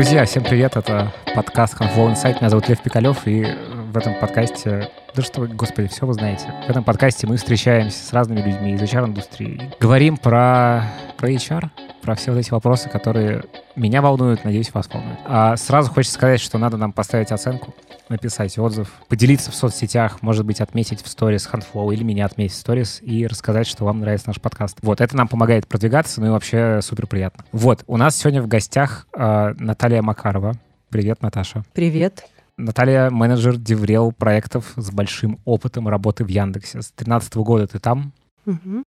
Друзья, всем привет, это подкаст Handflow Insight, меня зовут Лев Пикалев, и в этом подкасте, да что вы, господи, все вы знаете, в этом подкасте мы встречаемся с разными людьми из HR-индустрии, говорим про, про HR, про все вот эти вопросы, которые меня волнуют, надеюсь, вас волнуют. А сразу хочется сказать, что надо нам поставить оценку, написать отзыв, поделиться в соцсетях, может быть, отметить в сторис Handflow или меня отметить в сторис и рассказать, что вам нравится наш подкаст. Вот, это нам помогает продвигаться, ну и вообще супер приятно. Вот, у нас сегодня в гостях э, Наталья Макарова. Привет, Наташа. Привет. Наталья — менеджер DevRel проектов с большим опытом работы в Яндексе. С 2013 года ты там,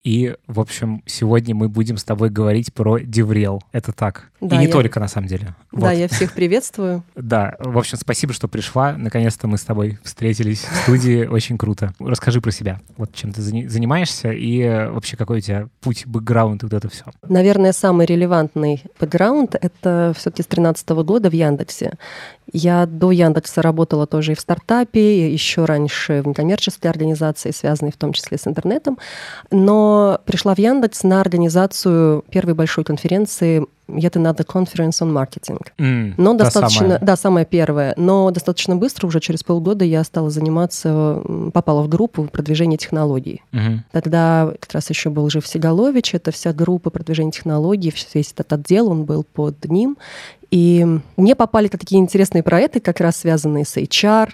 И, в общем, сегодня мы будем с тобой говорить про DevRel. Это так. Да, и не я- только, на самом деле. Да, Вот. я всех приветствую. Да, в общем, спасибо, что пришла. Наконец-то мы с тобой встретились в студии. Очень круто. Расскажи про себя. Вот чем ты зани- занимаешься и э, вообще какой у тебя путь, бэкграунд и вот это все. Наверное, самый релевантный бэкграунд — это все таки с 2013 года в Яндексе. Я до Яндекса работала тоже и в стартапе, еще раньше в некоммерческой организации, связанной в том числе с интернетом. Но пришла в Яндекс на организацию первой большой конференции Yet Another Conference on Marketing. Но достаточно, да, самое первое. Но достаточно быстро, уже через полгода, я стала заниматься, попала в группу продвижения технологий. Тогда как раз еще был жив Сигалович, это вся группа продвижения технологий, весь этот отдел, он был под ним. И мне попали такие интересные проекты, как раз связанные с HR,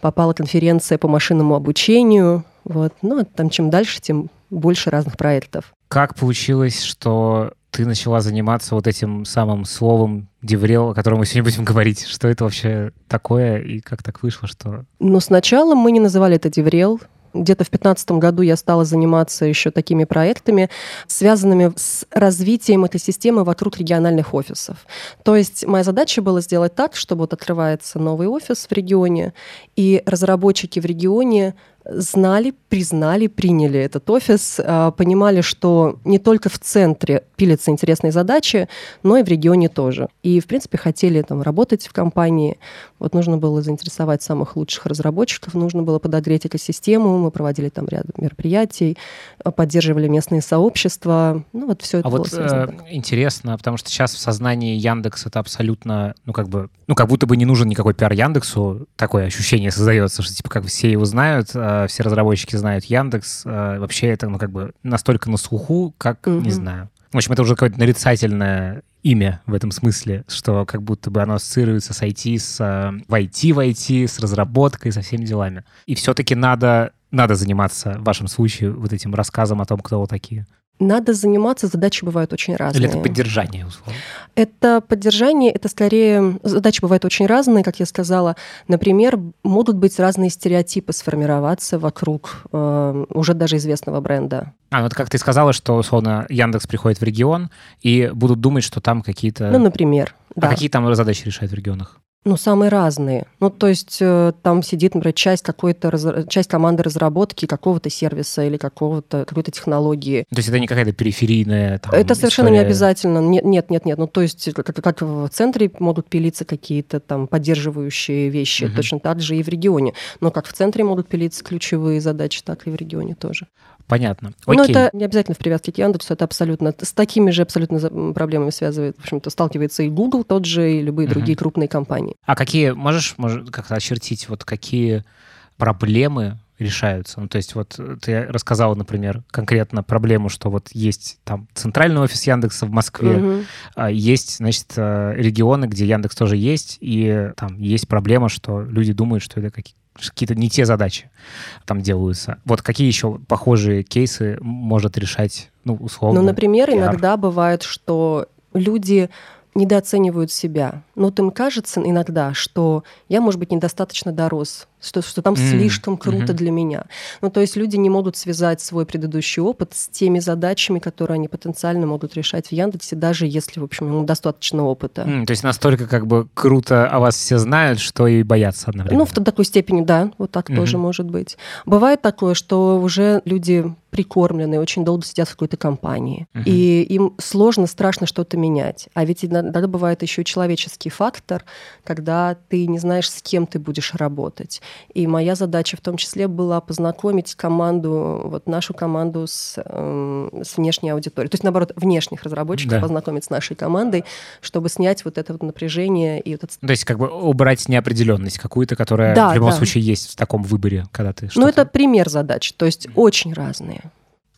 попала конференция по машинному обучению. Вот. Ну, а там чем дальше, тем больше разных проектов. Как получилось, что ты начала заниматься вот этим самым словом Деврел, о котором мы сегодня будем говорить? Что это вообще такое и как так вышло, что... Но сначала мы не называли это Деврел. Где-то в 2015 году я стала заниматься еще такими проектами, связанными с развитием этой системы вокруг региональных офисов. То есть моя задача была сделать так, чтобы вот открывается новый офис в регионе, и разработчики в регионе знали, признали, приняли этот офис, а, понимали, что не только в центре пилятся интересные задачи, но и в регионе тоже. И, в принципе, хотели там работать в компании. Вот нужно было заинтересовать самых лучших разработчиков, нужно было подогреть экосистему, мы проводили там ряд мероприятий, а, поддерживали местные сообщества. Ну, вот все это А было вот э, интересно, потому что сейчас в сознании Яндекс это абсолютно, ну как бы, ну как будто бы не нужен никакой пиар Яндексу, такое ощущение создается, что типа как все его знают, э, все разработчики знают Яндекс, э, вообще это ну как бы настолько на слуху, как не знаю. В общем, это уже какое-то нарицательное имя в этом смысле, что как будто бы оно ассоциируется с IT, с э, в IT, в IT, с разработкой, со всеми делами. И все-таки надо надо заниматься в вашем случае вот этим рассказом о том, кто вы такие. Надо заниматься, задачи бывают очень разные. Или это поддержание, условно. Это поддержание, это скорее... Задачи бывают очень разные, как я сказала. Например, могут быть разные стереотипы сформироваться вокруг э, уже даже известного бренда. А, ну это как ты сказала, что, условно, Яндекс приходит в регион и будут думать, что там какие-то... Ну, например, а да. какие там задачи решают в регионах? Ну, самые разные. Ну, то есть э, там сидит, например, часть какой-то, часть команды разработки какого-то сервиса или какого-то, какой-то технологии. То есть это не какая-то периферийная там, Это совершенно не обязательно. Нет, нет, нет, нет. Ну, то есть, как, как в центре могут пилиться какие-то там поддерживающие вещи, Мгм. точно так же и в регионе. Но как в центре могут пилиться ключевые задачи, так и в регионе тоже. Понятно. Но Окей. это не обязательно в привязке к Яндексу, это абсолютно с такими же абсолютно проблемами связывает, в общем-то, сталкивается и Google тот же, и любые Мгм. другие крупные компании. А какие, можешь, может, как-то очертить, вот какие проблемы решаются? Ну, то есть вот ты рассказала, например, конкретно проблему, что вот есть там центральный офис Яндекса в Москве, а есть, значит, э, регионы, где Яндекс тоже есть, и там есть проблема, что люди думают, что это какие- какие-то не те задачи там делаются. Вот какие еще похожие кейсы может решать, ну, условно, Ну, например, пиар? иногда бывает, что люди недооценивают себя. Но вот им кажется иногда, что я, может быть, недостаточно дорос, что, что там М, слишком круто мгм. для меня. Ну, то есть люди не могут связать свой предыдущий опыт с теми задачами, которые они потенциально могут решать в Яндексе, даже если, в общем, ему достаточно опыта. М, то есть настолько как бы круто о вас все знают, что и боятся одновременно. Ну, в такой степени, да, вот так Мгм. тоже может быть. Бывает такое, что уже люди прикормленные, очень долго сидят в какой-то компании, Мгм. и им сложно, страшно что-то менять. А ведь иногда бывает еще и человеческий фактор, когда ты не знаешь, с кем ты будешь работать. И моя задача в том числе была познакомить команду, вот нашу команду с, э, с внешней аудиторией. То есть, наоборот, внешних разработчиков да. познакомить с нашей командой, чтобы снять вот это вот напряжение. И вот это... То есть как бы убрать неопределенность какую-то, которая да, в любом да. случае есть в таком выборе, когда ты Ну, это пример задач, то есть очень разные.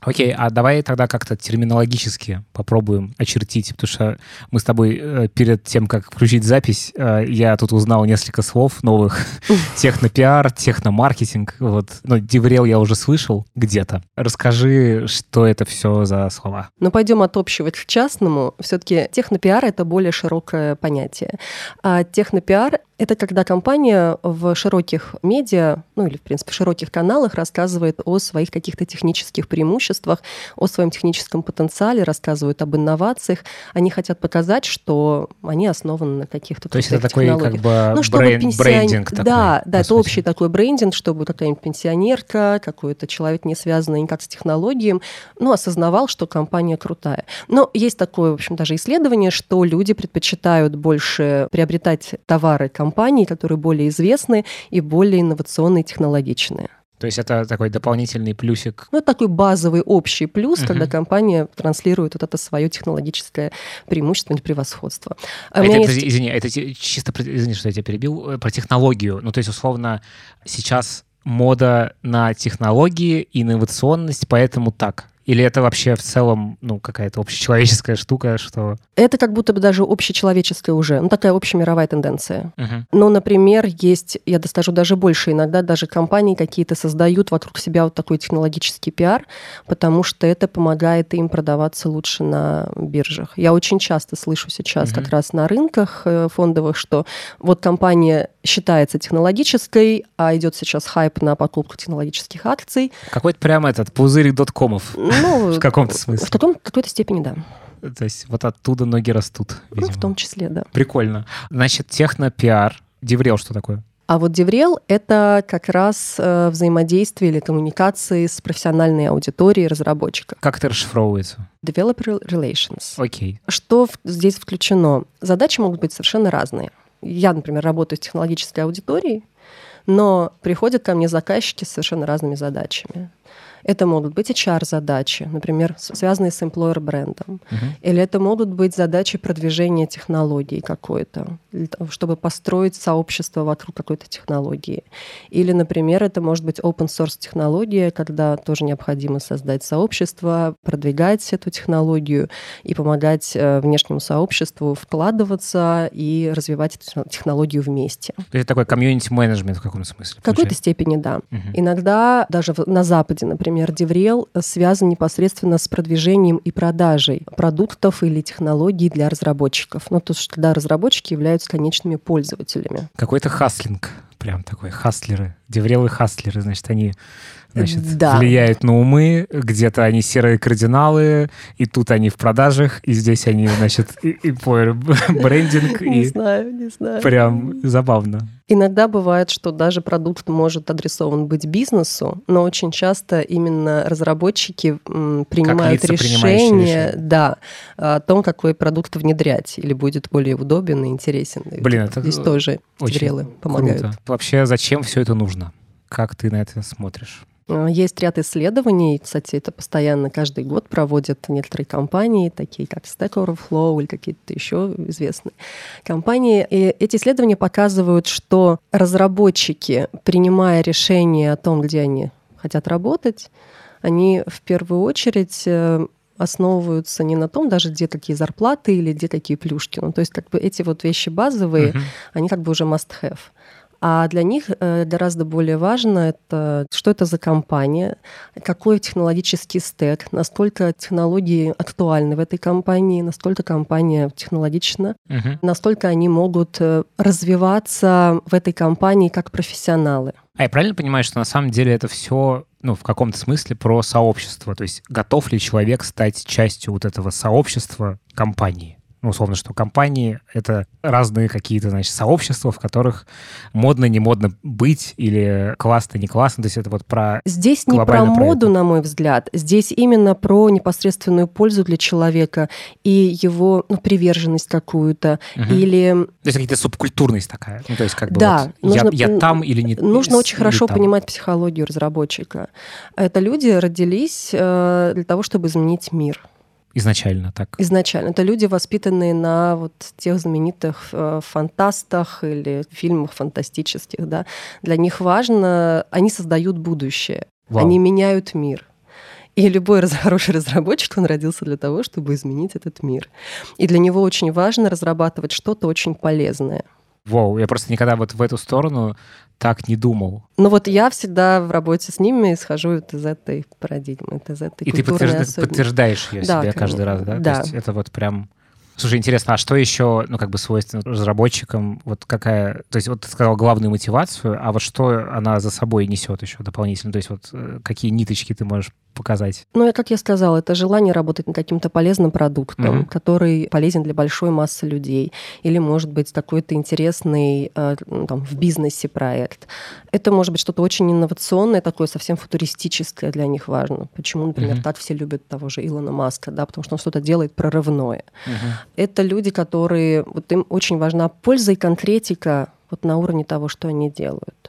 Окей, а давай тогда как-то терминологически попробуем очертить, потому что мы с тобой э, перед тем, как включить запись, э, я тут узнал несколько слов новых. Технопиар, техномаркетинг, вот. Ну, DevRel я уже слышал где-то. Расскажи, что это все за слова. Ну, пойдем от общего к частному. Все-таки технопиар — это более широкое понятие. А технопиар это когда компания в широких медиа, ну или, в принципе, в широких каналах рассказывает о своих каких-то технических преимуществах, о своем техническом потенциале, рассказывают об инновациях. Они хотят показать, что они основаны на каких-то То есть это такой как бы ну, чтобы бренд, пенсион... брендинг такой, Да, да, это общий такой брендинг, чтобы какая-нибудь пенсионерка, какой-то человек, не связанный никак с технологией, ну, осознавал, что компания крутая. Но есть такое, в общем, даже исследование, что люди предпочитают больше приобретать товары компаний, которые более известны и более инновационные и технологичные. То есть это такой дополнительный плюсик. Ну, это такой базовый общий плюс, uh-huh. когда компания транслирует вот это свое технологическое преимущество или превосходство. А это, есть... это, извини, это чисто, извини, что я тебя перебил, э, про технологию. Ну, то есть, условно, сейчас мода на технологии и инновационность, поэтому так. Или это вообще в целом, ну, какая-то общечеловеческая штука, что... Это как будто бы даже общечеловеческая уже, ну, такая общемировая тенденция. Uh-huh. Но, например, есть, я достажу даже больше, иногда даже компании какие-то создают вокруг себя вот такой технологический пиар, потому что это помогает им продаваться лучше на биржах. Я очень часто слышу сейчас uh-huh. как раз на рынках э, фондовых, что вот компания считается технологической, а идет сейчас хайп на покупку технологических акций. Какой-то прямо этот пузырь доткомов. Ну, в каком-то смысле. В таком, какой-то степени, да. То есть вот оттуда ноги растут, видимо. Ну, в том числе, да. Прикольно. Значит, техно-пиар. DevRel что такое? А вот DevRel — это как раз э, взаимодействие или коммуникации с профессиональной аудиторией разработчика. Как это расшифровывается? Developer Relations. Окей. Окей. Что в, здесь включено? Задачи могут быть совершенно разные. Я, например, работаю с технологической аудиторией, но приходят ко мне заказчики с совершенно разными задачами. Это могут быть HR-задачи, например, связанные с employer брендом. Uh-huh. Или это могут быть задачи продвижения технологий какой-то, чтобы построить сообщество вокруг какой-то технологии. Или, например, это может быть open source технология, когда тоже необходимо создать сообщество, продвигать эту технологию и помогать э, внешнему сообществу вкладываться и развивать эту технологию вместе. Это такой комьюнити-менеджмент в каком смысле? В какой-то степени, да. Uh-huh. Иногда даже на Западе, например, например, DevRel связан непосредственно с продвижением и продажей продуктов или технологий для разработчиков. Ну, то есть, когда разработчики являются конечными пользователями. Какой-то хаслинг, прям такой, хастлеры, DevRel ы хастлеры, значит, они значит, да. влияют на умы, где-то они серые кардиналы, и тут они в продажах, и здесь они, значит, и, и брендинг. Не и знаю, не знаю. Прям забавно. Иногда бывает, что даже продукт может адресован быть бизнесу, но очень часто именно разработчики принимают решение да, о том, какой продукт внедрять, или будет более удобен и интересен. Блин, это Здесь тоже очень помогают. Круто. Вообще, зачем все это нужно? Как ты на это смотришь? Э, есть ряд исследований, кстати, это постоянно каждый год проводят некоторые компании, такие как Stack Overflow или какие-то еще известные компании. И эти исследования показывают, что разработчики, принимая решение о том, где они хотят работать, они в первую очередь э, основываются не на том даже, где какие зарплаты или где какие плюшки. Ну, то есть как бы эти вот вещи базовые, uh-huh. они как бы уже must-have. А для них э, гораздо более важно это, что это за компания, какой технологический стек, насколько технологии актуальны в этой компании, насколько компания технологична, угу. насколько они могут э, развиваться в этой компании как профессионалы. А я правильно понимаю, что на самом деле это все ну, в каком-то смысле про сообщество? То есть готов ли человек стать частью вот этого сообщества компании? Ну, условно, что компании — это разные какие-то, значит, сообщества, в которых модно, не модно быть или классно, не классно. То есть это вот про Здесь не про моду, на мой взгляд. Здесь именно про непосредственную пользу для человека и его ну, приверженность какую-то. Угу. Или... То есть какие-то субкультурность такая. Ну, то есть как бы да, вот нужно, я, я там или не Нужно очень хорошо там. понимать психологию разработчика. Это люди родились э, для того, чтобы изменить мир. Изначально так. Изначально. Это люди, воспитанные на вот тех знаменитых э, фантастах или фильмах фантастических. Да? Для них важно, они создают будущее, Вау. они меняют мир. И любой хороший разработчик, он родился для того, чтобы изменить этот мир. И для него очень важно разрабатывать что-то очень полезное. Вау, я просто никогда вот в эту сторону так не думал. Ну вот я всегда в работе с ними исхожу из этой парадигмы, из этой И ты подтвержда- подтверждаешь ее да, себе конечно. каждый раз, да? Да. То есть это вот прям... Слушай, интересно, а что еще, ну, как бы свойственно разработчикам? Вот какая... То есть вот ты сказал главную мотивацию, а вот что она за собой несет еще дополнительно? То есть вот э, какие ниточки ты можешь показать? Ну, как я сказала, это желание работать над каким-то полезным продуктом, mm-hmm. который полезен для большой массы людей. Или, может быть, какой-то интересный э, ну, там, в бизнесе проект. Это может быть что-то очень инновационное, такое совсем футуристическое для них важно. Почему, например, mm-hmm. так все любят того же Илона Маска, да, потому что он что-то делает прорывное. Mm-hmm. Это люди, которые... Вот им очень важна польза и конкретика вот на уровне того, что они делают.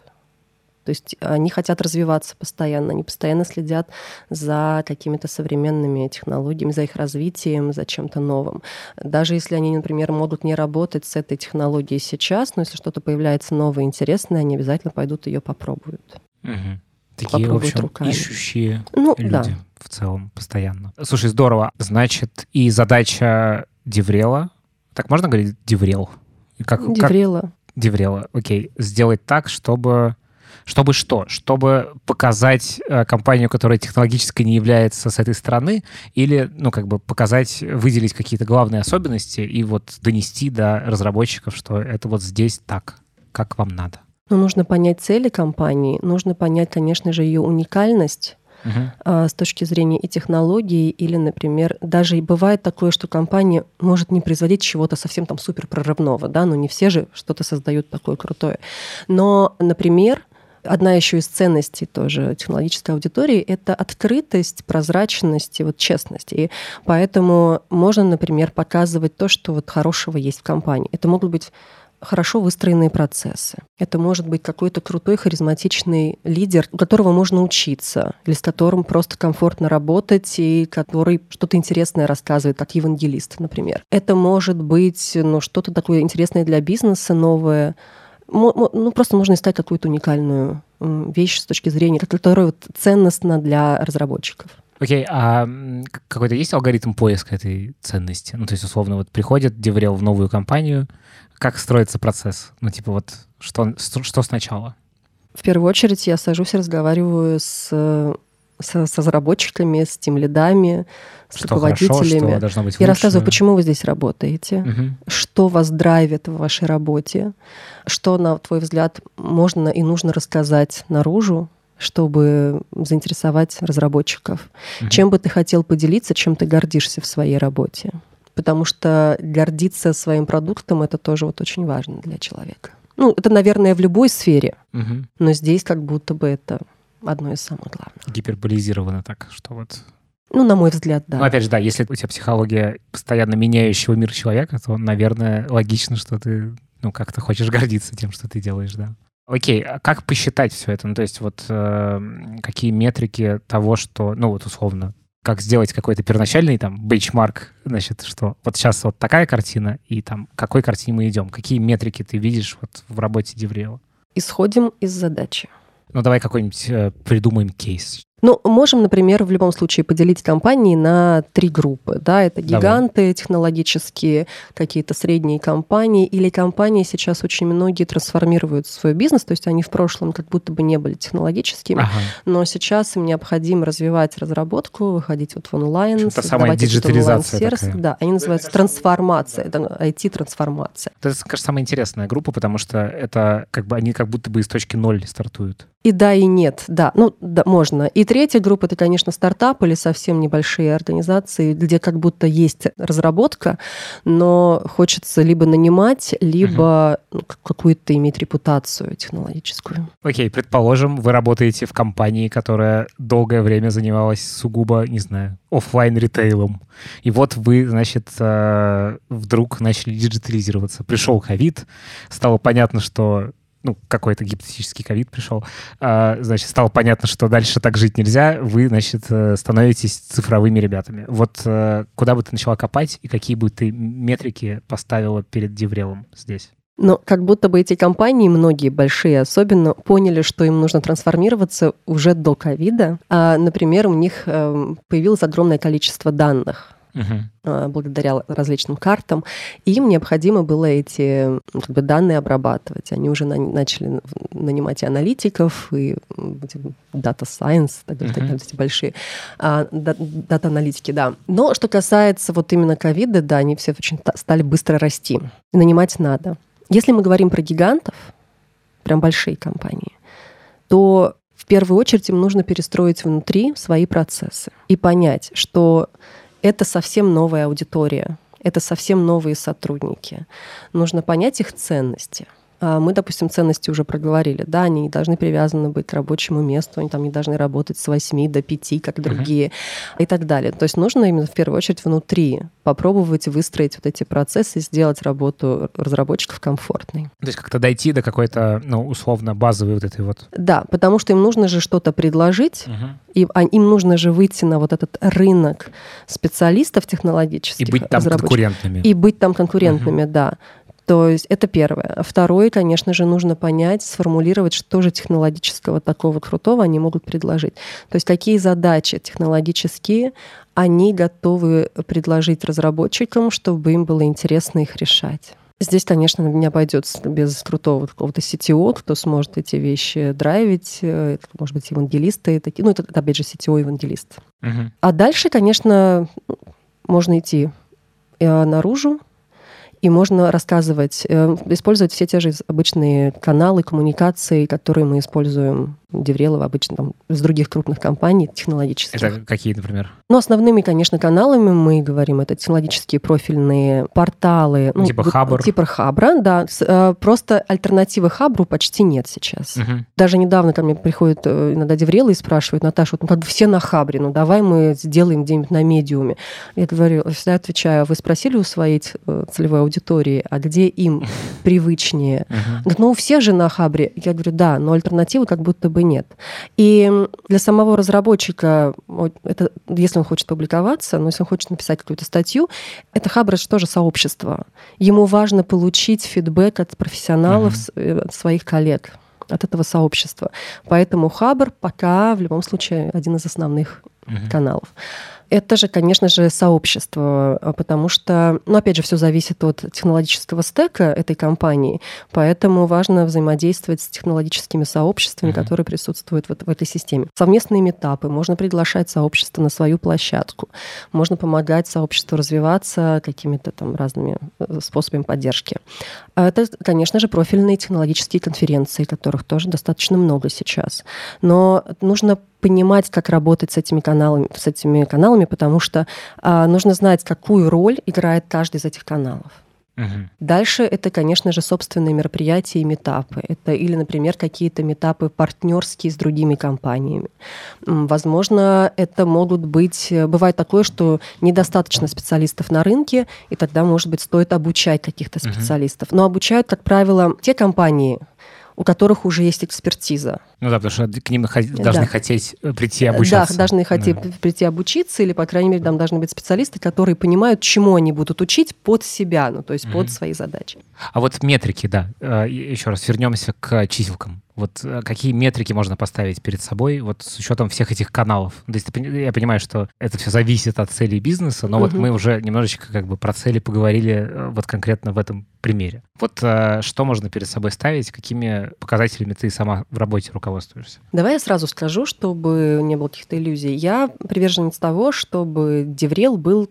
То есть они хотят развиваться постоянно, они постоянно следят за какими-то современными технологиями, за их развитием, за чем-то новым. Даже если они, например, могут не работать с этой технологией сейчас, но если что-то появляется новое, интересное, они обязательно пойдут ее попробуют. Угу. Такие, в общем, руками. ищущие ну, люди да. в целом постоянно. Слушай, здорово. Значит, и задача DevRel а, так можно говорить DevRel? Как, DevRel а. Как? DevRel а, окей. Сделать так, чтобы чтобы что? Чтобы показать э, компанию, которая технологически не является с этой стороны, или, ну, как бы показать, выделить какие-то главные особенности и вот донести до разработчиков, что это вот здесь так, как вам надо. Ну, нужно понять цели компании, нужно понять, конечно же, ее уникальность, Uh-huh. с точки зрения и технологий, или, например, даже и бывает такое, что компания может не производить чего-то совсем там супер прорывного, да, но не все же что-то создают такое крутое. Но, например, Одна еще из ценностей тоже технологической аудитории — это открытость, прозрачность и вот честность. И поэтому можно, например, показывать то, что вот хорошего есть в компании. Это могут быть хорошо выстроенные процессы. Это может быть какой-то крутой, харизматичный лидер, у которого можно учиться, или с которым просто комфортно работать, и который что-то интересное рассказывает, как евангелист, например. Это может быть ну, что-то такое интересное для бизнеса, новое, ну, просто нужно искать какую-то уникальную вещь с точки зрения, которая вот ценностна для разработчиков. Окей, okay, а какой-то есть алгоритм поиска этой ценности? Ну, то есть, условно, вот приходит Деврел в новую компанию, как строится процесс? Ну, типа вот что, что сначала? В первую очередь я сажусь и разговариваю с с, с разработчиками, с тем лидами, с что руководителями. Хорошо, что должно быть Я рассказываю, почему вы здесь работаете, угу. что вас драйвит в вашей работе, что, на твой взгляд, можно и нужно рассказать наружу, чтобы заинтересовать разработчиков. Угу. Чем бы ты хотел поделиться, чем ты гордишься в своей работе? Потому что гордиться своим продуктом это тоже вот очень важно для человека. Ну, это, наверное, в любой сфере, угу. но здесь как будто бы это одно из самых главных. Гиперболизировано так, что вот... Ну, на мой взгляд, да. Ну, опять же, да, если у тебя психология постоянно меняющего мир человека, то, наверное, логично, что ты, ну, как-то хочешь гордиться тем, что ты делаешь, да. Окей, а как посчитать все это? Ну, то есть вот э, какие метрики того, что, ну, вот условно, как сделать какой-то первоначальный там бейчмарк, значит, что вот сейчас вот такая картина, и там к какой картине мы идем? Какие метрики ты видишь вот в работе Деврела? Исходим из задачи. Ну, давай какой-нибудь э, придумаем кейс. Ну, можем, например, в любом случае поделить компании на три группы. Да? Это гиганты Давай. технологические, какие-то средние компании, или компании сейчас очень многие трансформируют свой бизнес, то есть они в прошлом как будто бы не были технологическими, ага. но сейчас им необходимо развивать разработку, выходить вот в онлайн, создавать онлайн-сервис. Да, они называются трансформация, это IT-трансформация. Это, кажется, самая интересная группа, потому что это как бы они как будто бы из точки ноль стартуют. И да, и нет, да, ну, да, можно. И третья группа — это, конечно, стартап или совсем небольшие организации, где как будто есть разработка, но хочется либо нанимать, либо угу. какую-то иметь репутацию технологическую. Окей, предположим, вы работаете в компании, которая долгое время занималась сугубо, не знаю, офлайн ритейлом И вот вы, значит, э, вдруг начали диджитализироваться. Пришел ковид, стало понятно, что ну, какой-то гипотетический ковид пришел, а, значит, стало понятно, что дальше так жить нельзя, вы, значит, э, становитесь цифровыми ребятами. Вот э, куда бы ты начала копать и какие бы ты метрики поставила перед Деврелом здесь? Но как будто бы эти компании, многие большие особенно, поняли, что им нужно трансформироваться уже до ковида. А, например, у них эм, появилось огромное количество данных uh-huh. благодаря различным картам. Им необходимо было эти как бы, данные обрабатывать. Они уже на, начали нанимать и аналитиков, и дата science, так далее, uh-huh. эти большие а, дата-аналитики, да. Но что касается вот именно ковида, да, они все очень стали быстро расти. И нанимать надо. Если мы говорим про гигантов, прям большие компании, то в первую очередь им нужно перестроить внутри свои процессы и понять, что это совсем новая аудитория, это совсем новые сотрудники. Нужно понять их ценности – мы, допустим, ценности уже проговорили, да, они не должны привязаны быть к рабочему месту, они там не должны работать с 8 до 5, как другие, uh-huh. и так далее. То есть нужно именно в первую очередь внутри попробовать выстроить вот эти процессы, сделать работу разработчиков комфортной. То есть как-то дойти до какой-то, ну, условно, базовой вот этой вот... Да, потому что им нужно же что-то предложить, uh-huh. и а, им нужно же выйти на вот этот рынок специалистов технологических. И быть там конкурентными. И быть там конкурентными, uh-huh. да. То есть это первое. Второе, конечно же, нужно понять, сформулировать, что же технологического такого крутого они могут предложить. То есть какие задачи технологические они готовы предложить разработчикам, чтобы им было интересно их решать. Здесь, конечно, не обойдется без крутого какого-то CTO, кто сможет эти вещи драйвить. Это, может быть, евангелисты. Такие. Ну, это, опять же, CTO-евангелист. Угу. А дальше, конечно, можно идти э, наружу, и можно рассказывать, э, использовать все те же обычные каналы коммуникации, которые мы используем Деврелова обычно там, с других крупных компаний технологических. Это какие, например? Ну, основными, конечно, каналами мы говорим, это технологические профильные порталы. Ну, типа Хабр? Типа Хабра, да. Э, просто альтернативы Хабру почти нет сейчас. Угу. Даже недавно ко мне приходят э, иногда Деврелы и спрашивают, Наташа, вот, ну, как бы все на Хабре, ну давай мы сделаем где-нибудь на медиуме. Я говорю, всегда отвечаю, вы спросили у своей э, целевой аудитории, а где им привычнее? Ну у всех же на Хабре. Я говорю, да, но альтернативы как будто бы нет. И для самого разработчика, это, если он хочет публиковаться, но если он хочет написать какую-то статью, это Хабридж тоже сообщество. Ему важно получить фидбэк от профессионалов, uh-huh. от своих коллег от этого сообщества. Поэтому Хабр пока в любом случае один из основных uh-huh. каналов. Это же, конечно же, сообщество, а, потому что, ну, опять же, все зависит от технологического стека этой компании, поэтому важно взаимодействовать с технологическими сообществами, mm-hmm. которые присутствуют вот в этой системе. Совместные метапы, можно приглашать сообщество на свою площадку, можно помогать сообществу развиваться какими-то там разными э, способами поддержки. А это, конечно же, профильные технологические конференции, которых тоже достаточно много сейчас. Но нужно понимать, как работать с этими каналами, с этими каналами, потому что а, нужно знать, какую роль играет каждый из этих каналов. Угу. Дальше это, конечно же, собственные мероприятия и метапы. Это или, например, какие-то метапы партнерские с другими компаниями. Возможно, это могут быть... Бывает такое, что недостаточно специалистов на рынке, и тогда, может быть, стоит обучать каких-то специалистов. Угу. Но обучают, как правило, те компании, у которых уже есть экспертиза. Ну да, потому что к ним должны да. хотеть э, прийти обучаться. Да, должны хотеть да. прийти обучиться, или, по крайней мере, там должны быть специалисты, которые понимают, чему они будут учить под себя, ну, то есть угу. под свои задачи. А вот метрики, да, э, еще раз вернемся к числкам. Вот э, какие метрики можно поставить перед собой вот с учетом всех этих каналов? То есть я понимаю, что это все зависит от целей бизнеса, но угу. вот мы уже немножечко как бы про цели поговорили вот конкретно в этом примере. Вот э, что можно перед собой ставить, какими показателями ты сама в работе руководствуешься? Давай я сразу скажу, чтобы не было каких-то иллюзий. Я приверженец того, чтобы DevRel был,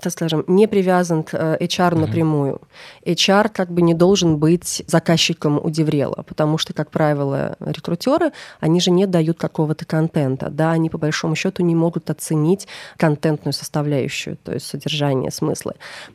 так скажем, не привязан к HR mm-hmm. напрямую. HR как бы не должен быть заказчиком у DevRel а, потому что, как правило, рекрутеры, они же не дают какого-то контента, да, они по большому счету не могут оценить контентную составляющую, то есть содержание, смыслы.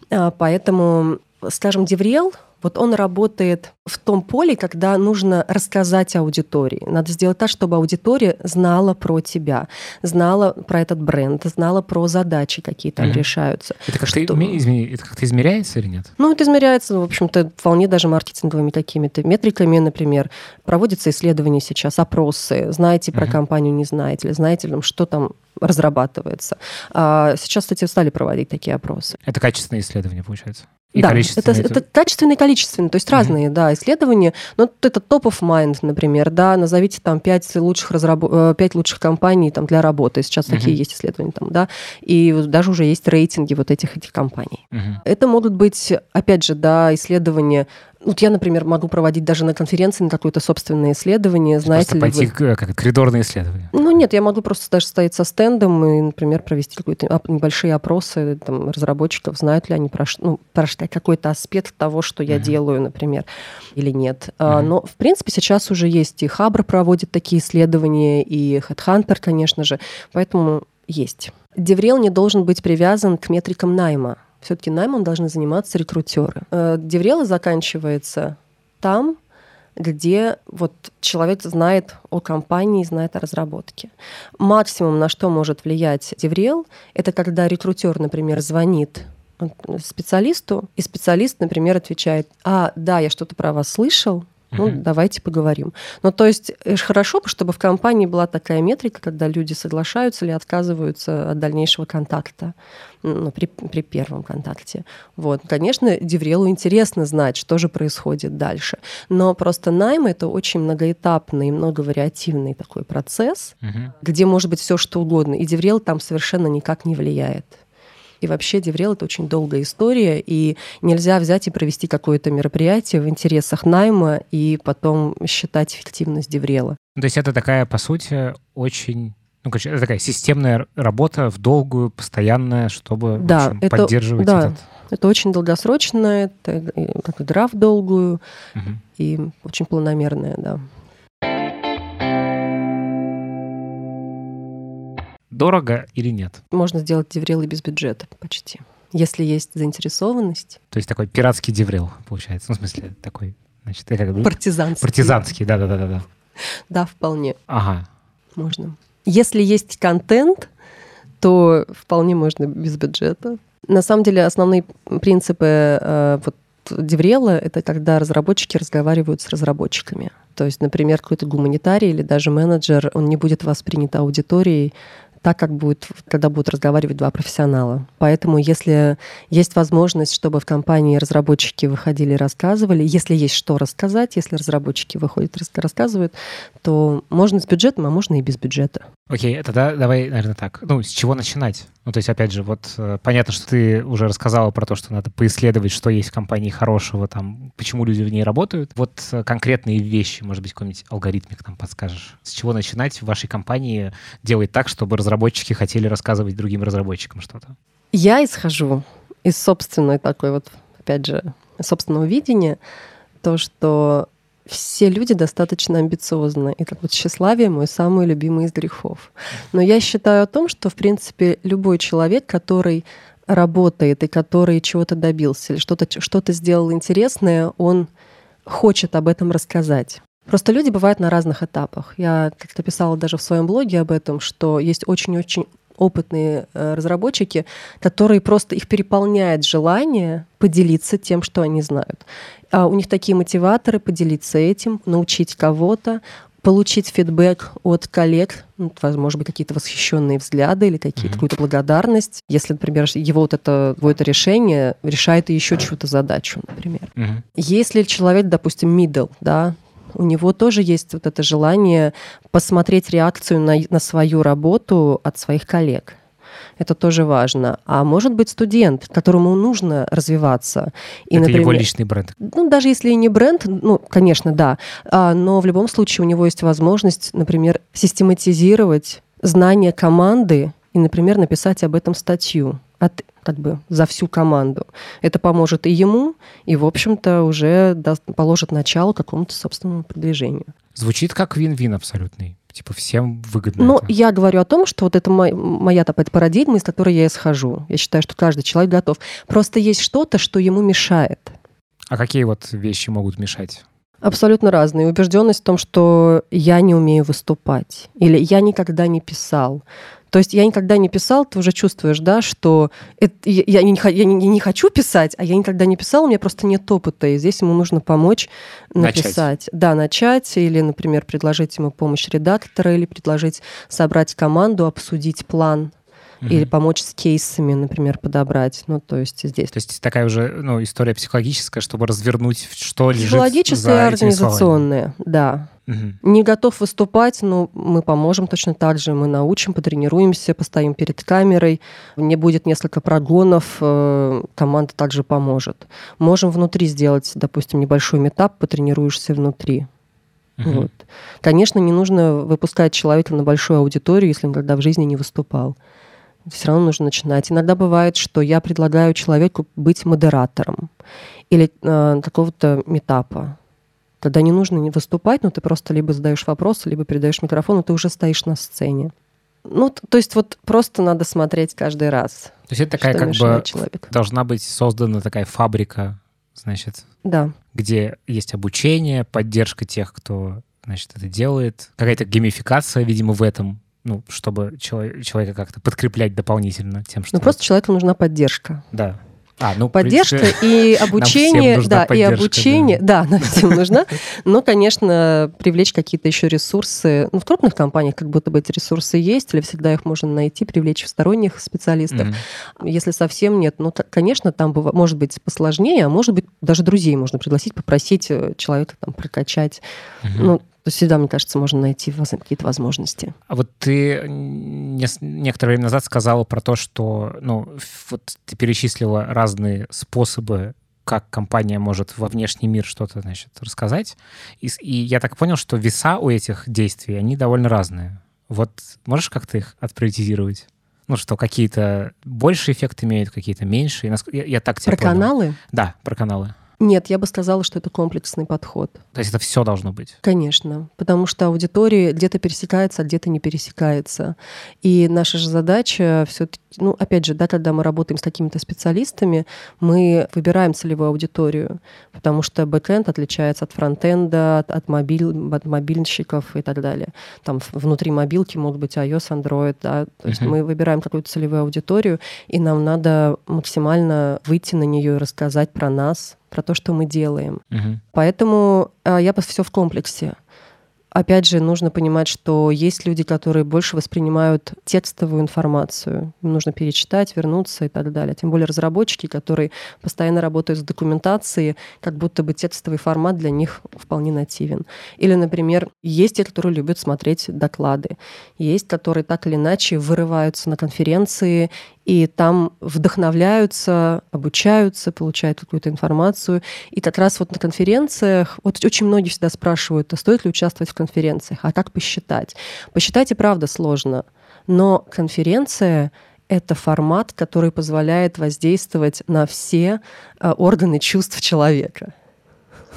А, поэтому скажем, DevRel, вот он работает в том поле, когда нужно рассказать аудитории. Надо сделать так, чтобы аудитория знала про тебя, знала про этот бренд, знала про задачи, какие там угу. решаются. Это как-то, что... измер... это как-то измеряется или нет? Ну, это измеряется, в общем-то, вполне даже маркетинговыми какими-то метриками, например. Проводятся исследования сейчас, опросы. Знаете про угу. компанию, не знаете ли, знаете ли, что там разрабатывается. А сейчас, кстати, стали проводить такие опросы. Это качественные исследования, получается? И да, это, это качественные и количественные, то есть mm-hmm. разные, да, исследования. Но это top of mind, например, да, назовите там пять лучших, разраб... 5 э, лучших компаний там, для работы. Сейчас mm-hmm. такие есть исследования там, да, и даже уже есть рейтинги вот этих, этих компаний. Mm-hmm. Это могут быть, опять же, да, исследования вот я, например, могу проводить даже на конференции на какое-то собственное исследование. Знаете просто ли пойти вы... как коридорное исследование. Ну нет, я могу просто даже стоять со стендом и, например, провести какие-то небольшие опросы там, разработчиков, знают ли они про, ну, про какой-то аспект того, что я uh-huh. делаю, например, или нет. Uh-huh. Но, в принципе, сейчас уже есть и Хабр проводит такие исследования, и Headhunter, конечно же, поэтому есть. DevRel не должен быть привязан к метрикам найма все-таки наймом должны заниматься рекрутеры. Э, DevRel а заканчивается там, где вот человек знает о компании, знает о разработке. Максимум, на что может влиять DevRel, это когда рекрутер, например, звонит специалисту, и специалист, например, отвечает, а, да, я что-то про вас слышал, ну, uh-huh. давайте поговорим. Ну, то есть хорошо, чтобы в компании была такая метрика, когда люди соглашаются или отказываются от дальнейшего контакта ну, при, при первом контакте. Вот. Конечно, Деврелу интересно знать, что же происходит дальше. Но просто найм — это очень многоэтапный, многовариативный такой процесс, uh-huh. где может быть все что угодно. И Деврел там совершенно никак не влияет. И вообще DevRel — это очень долгая история, и нельзя взять и провести какое-то мероприятие в интересах найма и потом считать эффективность DevRel а. То есть это такая, по сути, очень ну, короче, это такая системная работа в долгую, постоянная, чтобы да, общем, это, поддерживать да, этот... это очень долгосрочная, это как игра в долгую угу. и очень планомерная, да. Дорого или нет? Можно сделать деврел и без бюджета почти, если есть заинтересованность. То есть такой пиратский деврел, получается. Ну, в смысле, такой, значит. Партизанский. Партизанский, да-да-да. Да, вполне. Ага. Можно. Если есть контент, то вполне можно без бюджета. На самом деле основные принципы э, вот, Деврела — это когда разработчики разговаривают с разработчиками. То есть, например, какой-то гуманитарий или даже менеджер, он не будет воспринят аудиторией так, как будет, когда будут разговаривать два профессионала. Поэтому, если есть возможность, чтобы в компании разработчики выходили и рассказывали, если есть что рассказать, если разработчики выходят и рассказывают, то можно с бюджетом, а можно и без бюджета. Окей, okay, тогда давай, наверное, так. Ну, с чего начинать? Ну, то есть, опять же, вот э, понятно, что ты уже рассказала про то, что надо поисследовать, что есть в компании хорошего, там, почему люди в ней работают. Вот э, конкретные вещи, может быть, какой-нибудь алгоритмик там подскажешь. С чего начинать в вашей компании делать так, чтобы разработчики хотели рассказывать другим разработчикам что-то? Я исхожу из собственной такой вот, опять же, собственного видения, то, что все люди достаточно амбициозны. И так вот тщеславие мой самый любимый из грехов. Но я считаю о том, что, в принципе, любой человек, который работает и который чего-то добился или что-то что сделал интересное, он хочет об этом рассказать. Просто люди бывают на разных этапах. Я как-то писала даже в своем блоге об этом, что есть очень-очень опытные э, разработчики, которые просто их переполняет желание поделиться тем, что они знают. А у них такие мотиваторы поделиться этим, научить кого-то, получить фидбэк от коллег, ну, может быть, какие-то восхищенные взгляды или какие-то, mm-hmm. какую-то благодарность. Если, например, его вот это, его это решение решает еще чью-то задачу, например. Mm-hmm. Если человек, допустим, middle, да, у него тоже есть вот это желание посмотреть реакцию на, на свою работу от своих коллег. Это тоже важно. А может быть студент, которому нужно развиваться. И, это например, его личный бренд. Ну, даже если и не бренд, ну, конечно, да. А, но в любом случае у него есть возможность, например, систематизировать знания команды и, например, написать об этом статью от, как бы за всю команду. Это поможет и ему, и, в общем-то, уже даст, положит начало какому-то собственному продвижению. Звучит как вин-вин абсолютный. Типа всем выгодно. Но это. я говорю о том, что вот это моя, моя такая парадигма, из которой я исхожу. Я считаю, что каждый человек готов. Просто есть что-то, что ему мешает. А какие вот вещи могут мешать? Абсолютно разные. Убежденность в том, что я не умею выступать. Или я никогда не писал. То есть я никогда не писал, ты уже чувствуешь, да, что это, я, я, не, я не, не хочу писать, а я никогда не писал, у меня просто нет опыта, и здесь ему нужно помочь написать. Начать. Да, начать, или, например, предложить ему помощь редактора, или предложить собрать команду, обсудить план угу. или помочь с кейсами, например, подобрать. Ну, то есть здесь. То есть такая уже ну, история психологическая, чтобы развернуть, что лежит Психологическая и организационная, да. Угу. Не готов выступать, но мы поможем точно так же. Мы научим, потренируемся, постоим перед камерой. Не будет несколько прогонов, э, команда также поможет. Можем внутри сделать, допустим, небольшой метап, потренируешься внутри. Угу. Вот. Конечно, не нужно выпускать человека на большую аудиторию, если он когда в жизни не выступал все равно нужно начинать. Иногда бывает, что я предлагаю человеку быть модератором или э, какого-то метапа. Тогда не нужно не выступать, но ты просто либо задаешь вопросы, либо передаешь микрофон, и ты уже стоишь на сцене. Ну, то есть вот просто надо смотреть каждый раз. То есть это такая как бы человеку. должна быть создана такая фабрика, значит, да. где есть обучение, поддержка тех, кто, значит, это делает, какая-то геймификация, видимо, в этом ну, чтобы человек, человека как-то подкреплять дополнительно тем, что... Ну, просто человеку нужна поддержка. Да. А, ну, поддержка принципе, и обучение, да, и обучение, да, да нам всем нужна. Но, конечно, привлечь какие-то еще ресурсы. Ну, в крупных компаниях как будто бы эти ресурсы есть, или всегда их можно найти, привлечь сторонних специалистов. Mm-hmm. Если совсем нет, ну, конечно, там может быть посложнее, а может быть даже друзей можно пригласить, попросить э, человека там прокачать. Mm-hmm. Ну, то всегда, мне кажется, можно найти какие-то возможности. А вот ты некоторое время назад сказала про то, что ну, вот ты перечислила разные способы как компания может во внешний мир что-то, значит, рассказать. И, и я так понял, что веса у этих действий, они довольно разные. Вот можешь как-то их отприоритизировать? Ну, что какие-то больше эффект имеют, какие-то меньше. Я, я так тебя Про понял. каналы? Да, про каналы. Нет, я бы сказала, что это комплексный подход. То есть это все должно быть? Конечно, потому что аудитория где-то пересекается, а где-то не пересекается. И наша же задача все-таки, ну, опять же, да, когда мы работаем с какими-то специалистами, мы выбираем целевую аудиторию, потому что бэкэнд отличается от фронтенда, от, от, мобиль, от мобильщиков и так далее. Там внутри мобилки могут быть iOS, Android, да, то есть uh-huh. мы выбираем какую-то целевую аудиторию, и нам надо максимально выйти на нее и рассказать про нас, про то, что мы делаем. Угу. Поэтому э, я все в комплексе. Опять же, нужно понимать, что есть люди, которые больше воспринимают текстовую информацию. Им нужно перечитать, вернуться и так далее. Тем более разработчики, которые постоянно работают с документацией, как будто бы текстовый формат для них вполне нативен. Или, например, есть те, которые любят смотреть доклады. Есть, которые так или иначе вырываются на конференции и там вдохновляются, обучаются, получают какую-то информацию. И как раз вот на конференциях, вот очень многие всегда спрашивают, а стоит ли участвовать в конференциях, а как посчитать? Посчитать и правда сложно, но конференция это формат, который позволяет воздействовать на все а, органы чувств человека.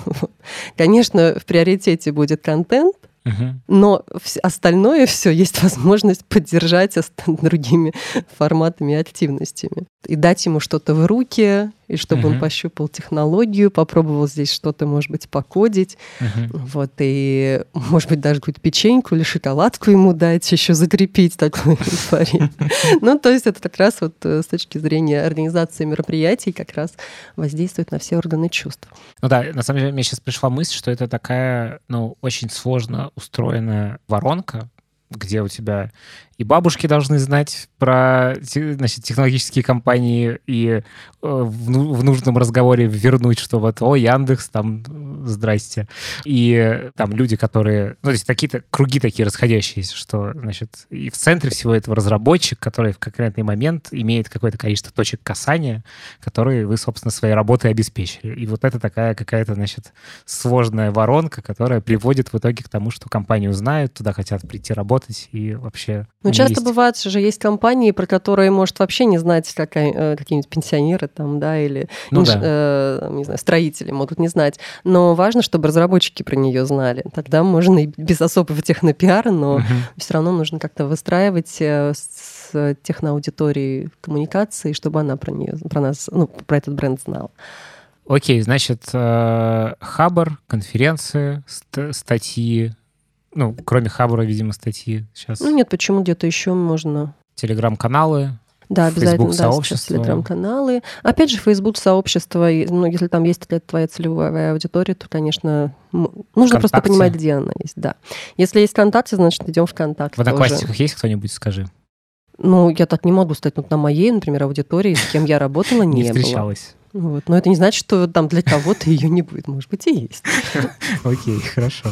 Конечно, в приоритете будет контент, но остальное все есть возможность поддержать другими форматами и активностями. И дать ему что-то в руки, и чтобы uh-huh. он пощупал технологию, попробовал здесь что-то, может быть, покодить, uh-huh. вот, и, может быть, даже какую-то печеньку или шоколадку ему дать, еще закрепить такой эйфорию. Ну, то есть это как раз вот э, с точки зрения организации мероприятий как раз воздействует на все органы чувств. Ну да, на самом деле мне сейчас пришла мысль, что это такая, ну, очень сложно устроенная воронка, где у тебя и бабушки должны знать про значит, технологические компании и э, в, в нужном разговоре вернуть, что вот, о, Яндекс там здрасте. И там люди, которые... Ну, то есть какие-то круги такие расходящиеся, что, значит, и в центре всего этого разработчик, который в конкретный момент имеет какое-то количество точек касания, которые вы, собственно, своей работой обеспечили. И вот это такая какая-то, значит, сложная воронка, которая приводит в итоге к тому, что компанию знают, туда хотят прийти работать и вообще... Ну, часто есть... бывает же, есть компании, про которые, может, вообще не знать какая, э, какие-нибудь пенсионеры там, да, или ну, инж... да. э, не знаю, строители могут не знать. Но важно, чтобы разработчики про нее знали. Тогда можно и без особого технопиара, но угу. все равно нужно как-то выстраивать э, с техноаудиторией коммуникации, чтобы она про нее, про нас, ну, про этот бренд знала. Окей, значит, э, Хабар, конференции, статьи, ну, кроме Хабара, видимо, статьи сейчас. Ну нет, почему где-то еще можно? Телеграм-каналы, да, обязательно, да, сейчас телеграм-каналы. Опять же, Facebook сообщество, ну, если там есть твоя целевая аудитория, то, конечно, нужно Вконтакте. просто понимать, где она есть, да. Если есть ВКонтакте, значит, идем ВКонтакте. В Одноклассниках есть кто-нибудь, скажи? Ну, я так не могу сказать, ну, на моей, например, аудитории, с кем я работала, не, не встречалась. Вот. Но это не значит, что там для кого-то ее не будет. Может быть, и есть. Окей, хорошо.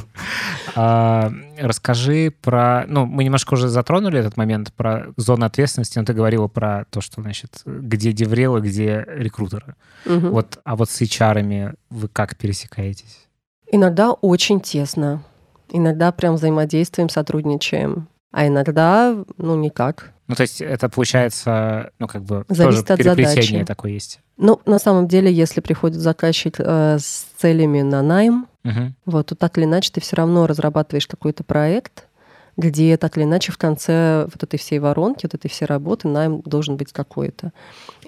А, расскажи про... Ну, мы немножко уже затронули этот момент про зону ответственности, но ты говорила про то, что, значит, где деврелы, где рекрутеры. Вот, а вот с HR вы как пересекаетесь? Иногда очень тесно. Иногда прям взаимодействуем, сотрудничаем. А иногда, ну, никак. Ну, то есть это получается, ну, как бы Зависит тоже от переплетение задачи. такое есть. Ну, на самом деле, если приходит заказчик э, с целями на найм, угу. вот, то так или иначе ты все равно разрабатываешь какой-то проект, где так или иначе в конце вот этой всей воронки, вот этой всей работы найм должен быть какой-то.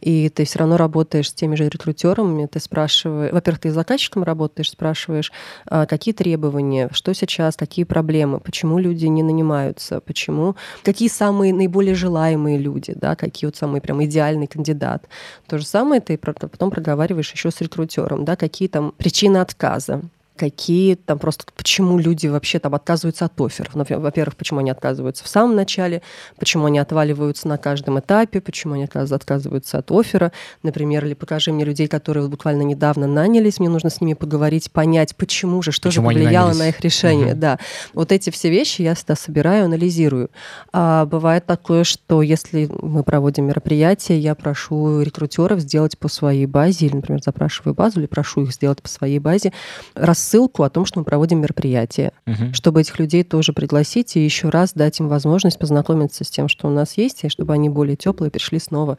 И ты все равно работаешь с теми же рекрутерами, ты спрашиваешь, во-первых, ты с заказчиком работаешь, спрашиваешь, а, какие требования, что сейчас, какие проблемы, почему люди не нанимаются, почему, какие самые наиболее желаемые люди, да, какие вот самый прям идеальный кандидат. То же самое ты потом проговариваешь еще с рекрутером, да, какие там причины отказа, какие там просто, почему люди вообще там отказываются от офферов. Во-первых, почему они отказываются в самом начале, почему они отваливаются на каждом этапе, почему они отказываются от оффера, например, или покажи мне людей, которые буквально недавно нанялись, мне нужно с ними поговорить, понять, почему же, что почему же повлияло на их решение. Угу. Да, вот эти все вещи я всегда собираю, анализирую. А бывает такое, что если мы проводим мероприятие, я прошу рекрутеров сделать по своей базе, или, например, запрашиваю базу, или прошу их сделать по своей базе, раз ссылку о том, что мы проводим мероприятие, угу. чтобы этих людей тоже пригласить и еще раз дать им возможность познакомиться с тем, что у нас есть, и чтобы они более теплые пришли снова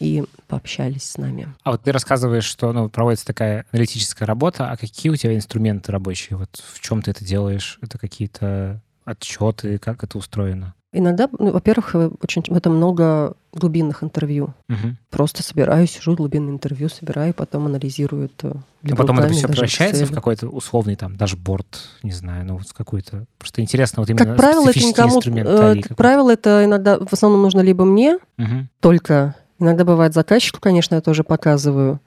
и пообщались с нами. А вот ты рассказываешь, что ну, проводится такая аналитическая работа, а какие у тебя инструменты рабочие? Вот в чем ты это делаешь? Это какие-то отчеты, как это устроено? Иногда, ну, во-первых, э, очень в этом много глубинных интервью. Угу. Просто собираю, сижу, глубинное интервью собираю, потом анализирую это. А потом это все превращается в какой-то условный там дашборд, не знаю, ну вот какой-то. Просто интересно вот именно как правило, это никому, э, Как правило, это иногда в основном нужно либо мне угу. только. Иногда бывает заказчику, конечно, я тоже показываю.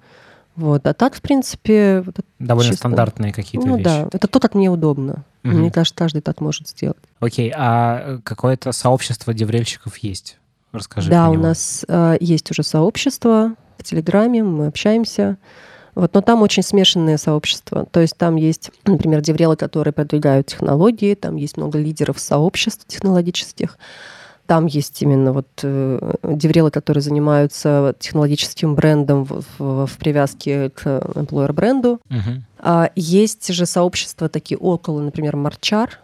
Вот. А так, в принципе... Вот Довольно чисто... стандартные какие-то ну, вещи. да, это то, как мне удобно. Угу. Мне кажется, каждый так может сделать. Окей, а какое-то сообщество деврельщиков есть? Расскажи Да, у нас э, есть уже сообщество в Телеграме, мы общаемся. Вот, но там очень смешанное сообщество. То есть там есть, например, деврелы, которые продвигают технологии, там есть много лидеров сообществ технологических. Там есть именно вот э, деврелы, которые занимаются технологическим брендом в, в, в привязке к employer бренду. Uh-huh. А есть же сообщества такие около, например, Марчар,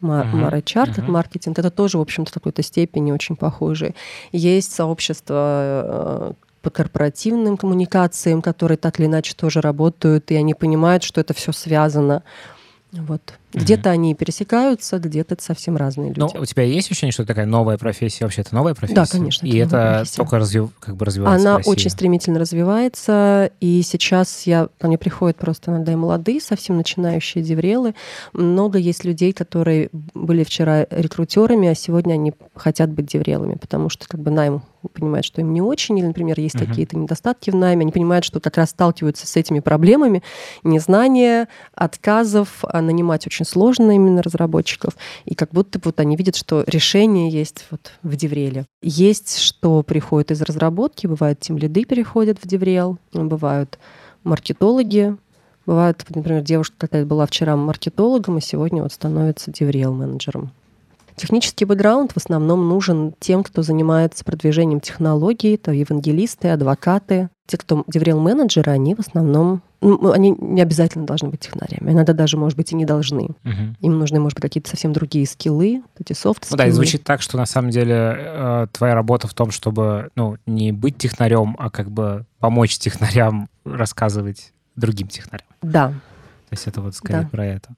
Мар, uh-huh. Марчар, как uh-huh. маркетинг. Это тоже, в общем-то, в какой-то степени очень похожие. Есть сообщества э, по корпоративным коммуникациям, которые так или иначе тоже работают, и они понимают, что это все связано. Вот. Где-то они пересекаются, где-то это совсем разные люди. Ну, у тебя есть ощущение, что это такая новая профессия? Вообще, это новая профессия? Да, конечно. И это профессия. только развив... как бы развивается Она очень стремительно развивается, и сейчас я... ко мне приходят просто иногда и молодые, совсем начинающие деврелы. Много есть людей, которые были вчера рекрутерами, а сегодня они хотят быть деврелами, потому что как бы найм понимают, что им не очень, или, например, есть uh-huh. какие-то недостатки в найме, они понимают, что как раз сталкиваются с этими проблемами, незнания, отказов, а нанимать очень сложно именно разработчиков, и как будто вот они видят, что решение есть вот в Девреле. Есть, что приходит из разработки, бывают тем лиды переходят в Деврел, бывают маркетологи, Бывает, например, девушка какая-то была вчера маркетологом, и сегодня вот становится DevRel-менеджером. Технический бэкграунд в основном нужен тем, кто занимается продвижением технологий, это евангелисты, адвокаты. Те, кто деврел-менеджеры, они в основном ну, они не обязательно должны быть технарями. Иногда даже, может быть, и не должны. Мгм. Им нужны, может быть, какие-то совсем другие скиллы, эти софт Ну да, и звучит так, что на самом деле э, твоя работа в том, чтобы ну, не быть технарем, а как бы помочь технарям рассказывать другим технарям. Да, То есть это вот скорее Да. про это.